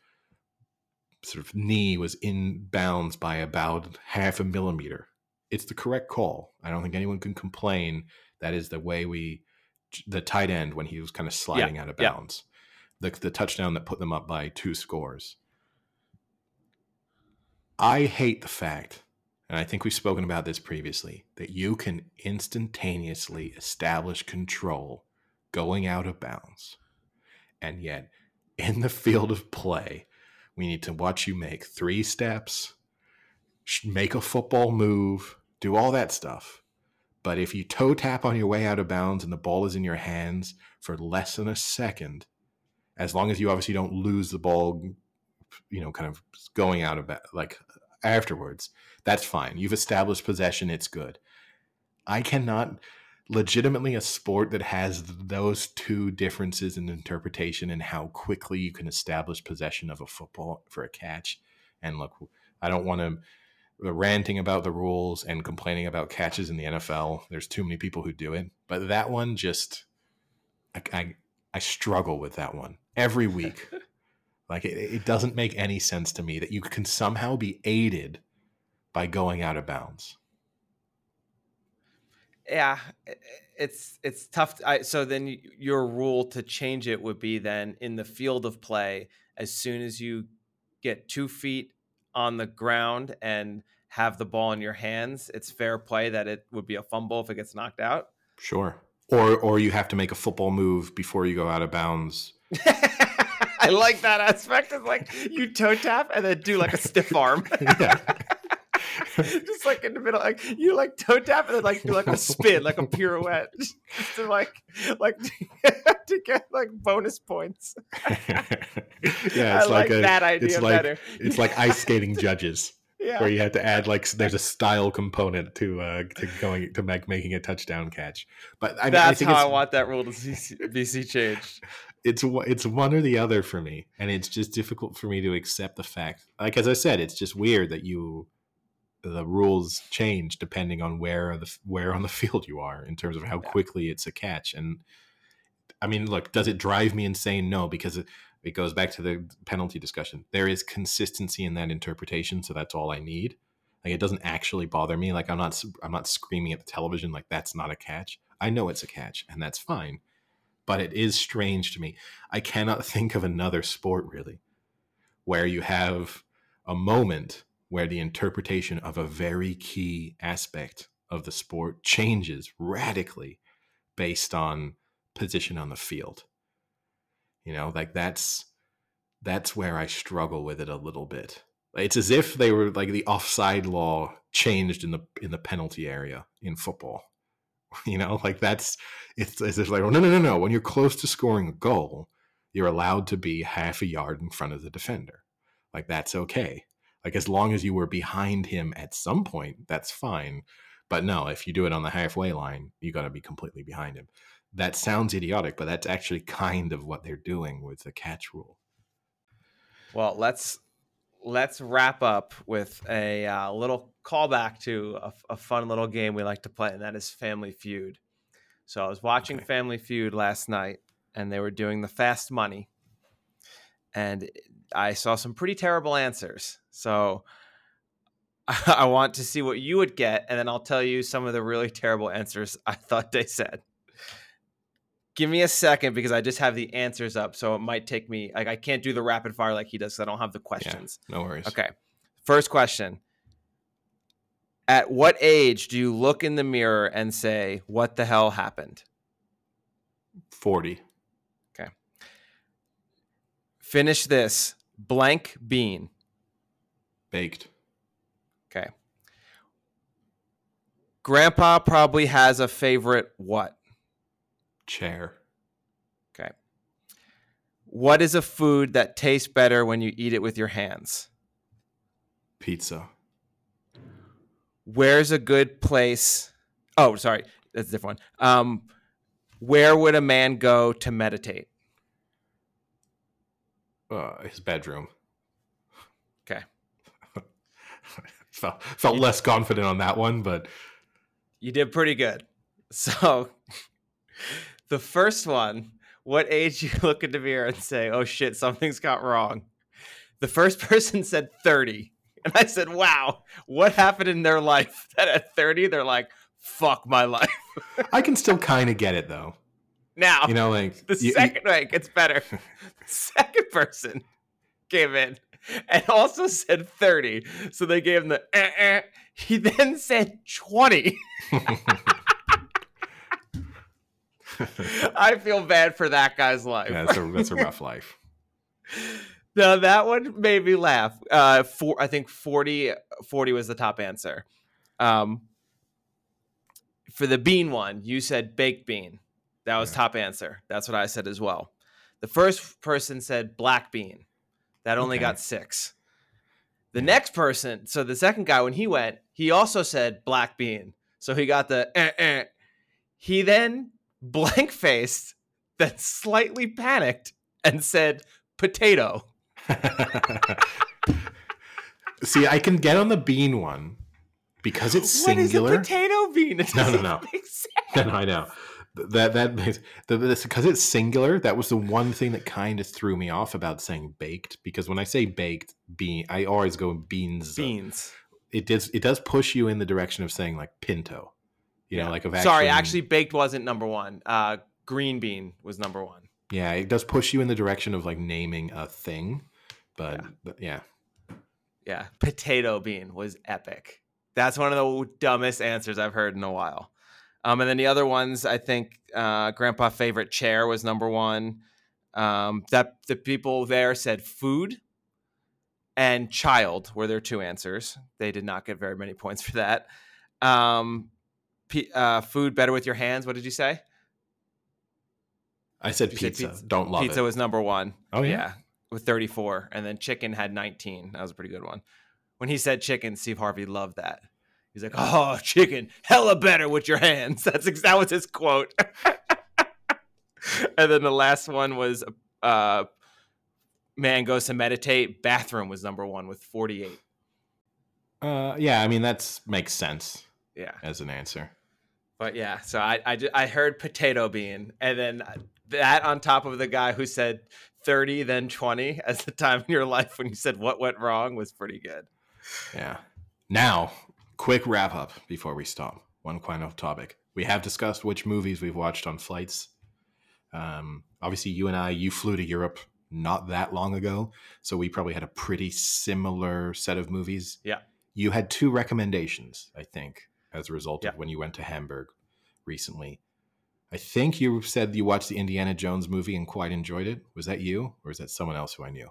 sort of knee was in bounds by about half a millimeter. It's the correct call. I don't think anyone can complain. That is the way we, the tight end when he was kind of sliding out of yeah. bounds, the the touchdown that put them up by two scores. I hate the fact, and I think we've spoken about this previously, that you can instantaneously establish control going out of bounds. And yet, in the field of play, we need to watch you make three steps, make a football move, do all that stuff. But if you toe tap on your way out of bounds and the ball is in your hands for less than a second, as long as you obviously don't lose the ball, you know, kind of going out of like afterwards, that's fine. You've established possession, it's good. I cannot legitimately a sport that has those two differences in interpretation and how quickly you can establish possession of a football for a catch. And look, I don't want to uh, ranting about the rules and complaining about catches in the NFL. There's too many people who do it, but that one just I I, I struggle with that one every week. like it, it doesn't make any sense to me that you can somehow be aided by going out of bounds. yeah it's it's tough I, so then your rule to change it would be then in the field of play as soon as you get two feet on the ground and have the ball in your hands it's fair play that it would be a fumble if it gets knocked out Sure. Or or you have to make a football move before you go out of bounds. i like that aspect it's like you toe tap and then do like a stiff arm yeah. just like in the middle, like you like toe tap and then like do like a spin, like a pirouette, just to like like to get like bonus points. yeah, I it's like, like, a that idea it's like better. it's like ice skating judges Yeah, where you have to add like there's a style component to uh to going to make making a touchdown catch. But I, I that's think how I want that rule to see, be changed. It's one- it's one or the other for me, and it's just difficult for me to accept the fact. Like as I said, it's just weird that you the rules change depending on where the where on the field you are in terms of how Yeah. quickly it's a catch. And I mean, look, does it drive me insane? No, because it, it goes back to the penalty discussion. There is consistency in that interpretation, so that's all I need. Like it doesn't actually bother me. Like I'm not I'm not screaming at the television like that's not a catch. I know it's a catch, and that's fine. But it is strange to me. I cannot think of another sport really where you have a moment where the interpretation of a very key aspect of the sport changes radically based on position on the field. You know, like that's that's where I struggle with it a little bit. It's as if they were like the offside law changed in the in the penalty area in football. You know, like that's it's if like, oh, no, no, no, no. When you're close to scoring a goal, you're allowed to be half a yard in front of the defender. Like that's okay. Like as long as you were behind him at some point, that's fine. But no, if you do it on the halfway line, you got to be completely behind him. That sounds idiotic, but that's actually kind of what they're doing with the catch rule. Well, let's let's wrap up with a uh, little callback to a, a fun little game we like to play, and that is Family Feud. So I was watching Okay. Family Feud last night, and they were doing the fast money, and I saw some pretty terrible answers. So I want to see what you would get, and then I'll tell you some of the really terrible answers I thought they said. Give me a second because I just have the answers up, so it might take me like I can't do the rapid fire like he does. I don't have the questions. No worries. Okay. First question. At what age do you look in the mirror and say, "What the hell happened?" 40. Okay. Finish this. Blank bean. Baked. Okay. Grandpa probably has a favorite what? Chair. Okay. What is a food that tastes better when you eat it with your hands? Pizza. Where's a good place? Oh, sorry, that's a different one. Um, where would a man go to meditate? Uh, his bedroom. Okay. felt felt less confident on that one, but You did pretty good. So, the first one, what age you look in the mirror and say, "Oh shit, something's got wrong." The first person said 30. And I said, "Wow, what happened in their life that at 30 they're like, fuck my life." I can still kind of get it though. Now, You know, like the you- second way it gets better. second person came in and also said 30. So they gave him the eh, eh. He then said 20. I feel bad for that guy's life. yeah, that's a that's a rough life. Now that one made me laugh. Uh, for I think 40, 40 was the top answer. Um, for the bean one, you said baked bean. That was Yeah. top answer. That's what I said as well. The first person said black bean. That only Okay. got six. The Yeah. next person, so the second guy, when he went, he also said black bean. So he got the eh, eh. He then blank faced, then slightly panicked and said potato. See, I can get on the bean one because it's What is a singular. potato bean? It No, no, no. no, no, I know that that makes because it's singular. That was the one thing that kind of threw me off about saying baked because when I say baked bean, I always go beans. Beans. It does it does push you in the direction of saying like pinto. You know, like of Sorry, actually, baked wasn't number one. Uh, green bean was number one. Yeah, it does push you in the direction of like naming a thing, but Yeah. but yeah. Yeah, potato bean was epic. That's one of the dumbest answers I've heard in a while. Um, and then the other ones, I think uh, Grandpa favorite chair was number one. Um, that the people there said food. and child were their two answers. They did not get very many points for that. Um, p- uh, food better with your hands. What did you say? I said You said pizza. pizza- Don't love Pizza it. was number one. oh yeah. With 34, and then chicken had 19. That was a pretty good one. When he said chicken, Steve Harvey loved that. He's like, "Oh, chicken, hella better with your hands." That's ex- that was his quote. and then the last one was, uh, "Man goes to meditate." Bathroom was number one with 48. Uh, yeah. I mean, that's makes sense Yeah, as an answer. but yeah. So I I, I heard potato bean, and then that on top of the guy who said 30, then 20 as the time in your life when you said what went wrong was pretty good. Yeah. Now, quick wrap up before we stop. One final topic. We have discussed which movies we've watched on flights. Um, obviously, you and I, you flew to Europe not that long ago, so we probably had a pretty similar set of movies. Yeah. You had two recommendations, I think, as a result Yeah. of when you went to Hamburg recently. I think you said you watched the Indiana Jones movie and quite enjoyed it. Was that you, or is that someone else who I knew?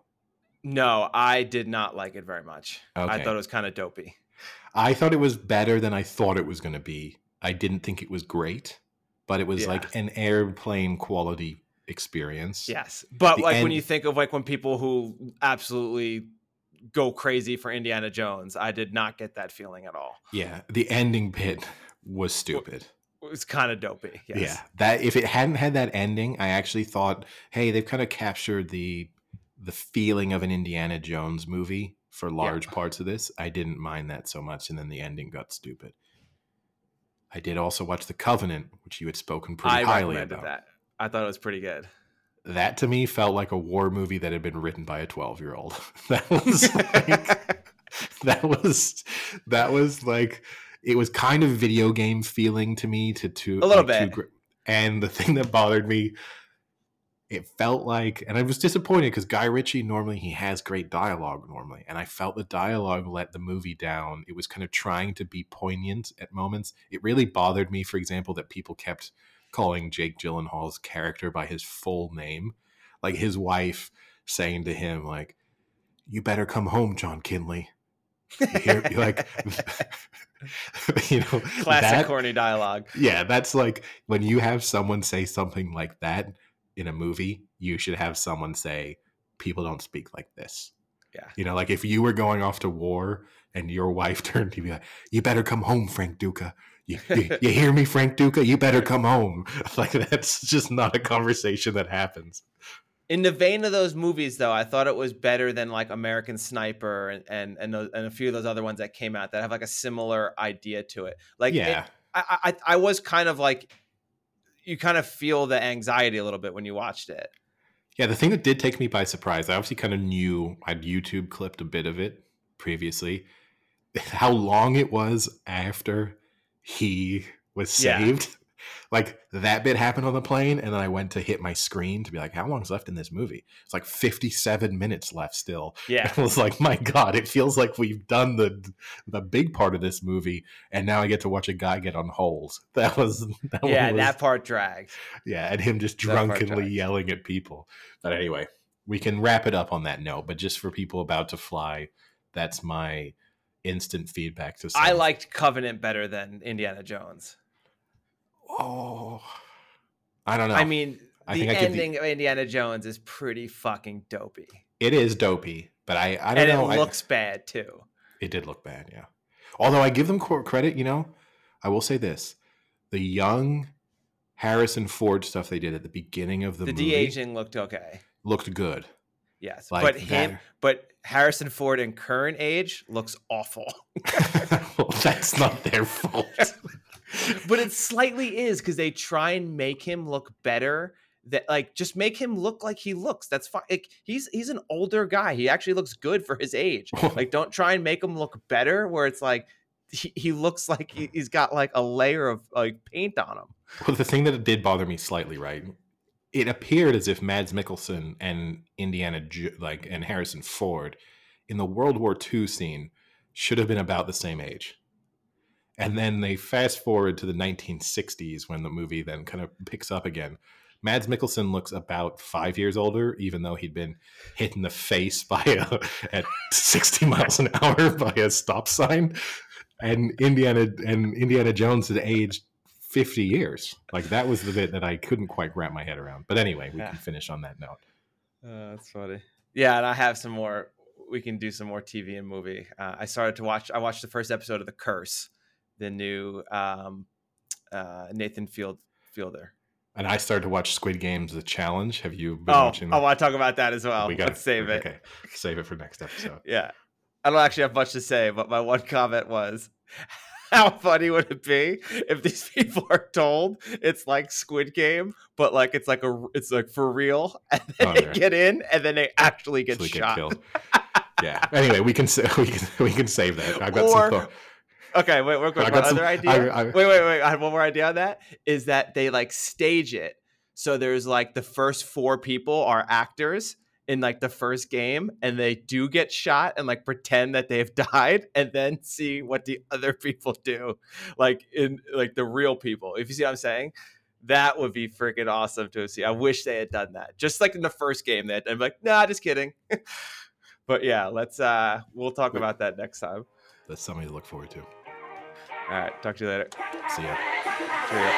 No, I did not like it very much. I thought it was kind of dopey. I thought it was better than I thought it was going to be. I didn't think it was great, but it was Yeah. like an airplane quality experience. Yes, but The like when you think of like when people who absolutely go crazy for Indiana Jones, I did not get that feeling at all. Yeah. The ending bit was stupid. It was kind of dopey. Yes. Yeah. That if it hadn't had that ending, I actually thought, hey, they've kind of captured the the feeling of an Indiana Jones movie for large parts of this. I didn't mind that so much, and then the ending got stupid. I did also watch The Covenant, which you had spoken pretty I highly about. that. I thought it was pretty good. that to me felt like a war movie that had been written by a 12 year old that was like that was that was like it was kind of video game feeling to me to to A little like, to bit. gr- and the thing that bothered me it felt like and i was disappointed because guy ritchie normally he has great dialogue normally and i felt the dialogue let the movie down. It was kind of trying to be poignant at moments. It really bothered me for example that people kept calling jake gyllenhaal's character by his full name like his wife saying to him like you better come home john kinley you hear like you know Classic that- corny dialogue. yeah, that's like when you have someone say something like that in a movie, you should have someone say, People don't speak like this. Yeah. You know, like if you were going off to war and your wife turned to you like, You better come home, Frank Duca. You, you, you hear me, Frank Duca? You better come home. Like that's just not a conversation that happens. In the vein of those movies, though, I thought it was better than like American Sniper and and and, those, and a few of those other ones that came out that have like a similar idea to it. Like, it- yeah. I, I I was kind of like, you kind of feel the anxiety a little bit when you watched it. Yeah, the thing that did take me by surprise, I obviously kind of knew I'd YouTube clipped a bit of it previously. How long it was after he was saved. Like that bit happened on the plane, and then I went to hit my screen to be like, how long's left in this movie? It's like 57 minutes left still. Yeah, I was like, my God, it feels like we've done the the big part of this movie, and now I get to watch a guy get on holes. That was that yeah, was, that part dragged. yeah, and him just drunkenly yelling at people. But anyway, we can wrap it up on that note. But just for people about to fly, that's my instant feedback to. I liked Covenant better than Indiana Jones. Oh, I don't know. I mean, I the I give the- ending of Indiana Jones is pretty fucking dopey, it is dopey, but I I don't and know. it I- looks bad too. it did look bad, yeah. Although I give them credit, you know, I will say this: the young Harrison Ford stuff they did at the beginning of the, movie. The, de aging looked okay. looked good. Yes, Like but him, that- but Harrison Ford in current age looks awful. well, that's not their fault. but it slightly is because they try and make him look better. That like just make him look like he looks. That's fine. Like, he's he's an older guy. He actually looks good for his age. Like don't try and make him look better. Where it's like he, he looks like he, he's got like a layer of like paint on him. Well, the thing that did bother me slightly, right? It appeared as if Mads Mikkelsen and Indiana, like and Harrison Ford, in the World War II scene, should have been about the same age. And then they fast forward to the 1960s when the movie then kind of picks up again. Mads Mikkelsen looks about five years older, even though he'd been hit in the face by a, at 60 miles an hour by a stop sign. And Indiana and Indiana Jones had aged 50 years. Like that was the bit that I couldn't quite wrap my head around. But anyway, we Yeah. can finish on that note. Uh, that's funny. Yeah, and I have some more. We can do some more TV and movie. Uh, I started to watch. I watched the first episode of The Curse, the new um, uh, Nathan Field Fielder. And I started to watch Squid Games: The Challenge. Have you been Oh, watching? I want to talk about that as well. We gotta- Let's save it. Okay, save it for next episode. Yeah, I don't actually have much to say, but my one comment was. How funny would it be if these people are told it's like Squid Game, but like it's like a it's like for real, and then Oh, they yeah. get in, and then they actually get we shot. killed. yeah. Anyway, we can we can we can save that. I've got Or- some thought. Okay, wait, real quick. My some- other idea. I- I- wait, wait, wait. I had one more idea on that. Is that they like stage it so there's like the first four people are actors in like the first game, and they do get shot and like pretend that they've died, and then see what the other people do, like in like the real people. If you see what I'm saying. That would be freaking awesome to see. I wish they had done that. Just like in the first game, that I'm like, nah, just kidding. but yeah, let's uh we'll talk about that next time. That's something to look forward to. All right, talk to you later. See ya. Cheerio.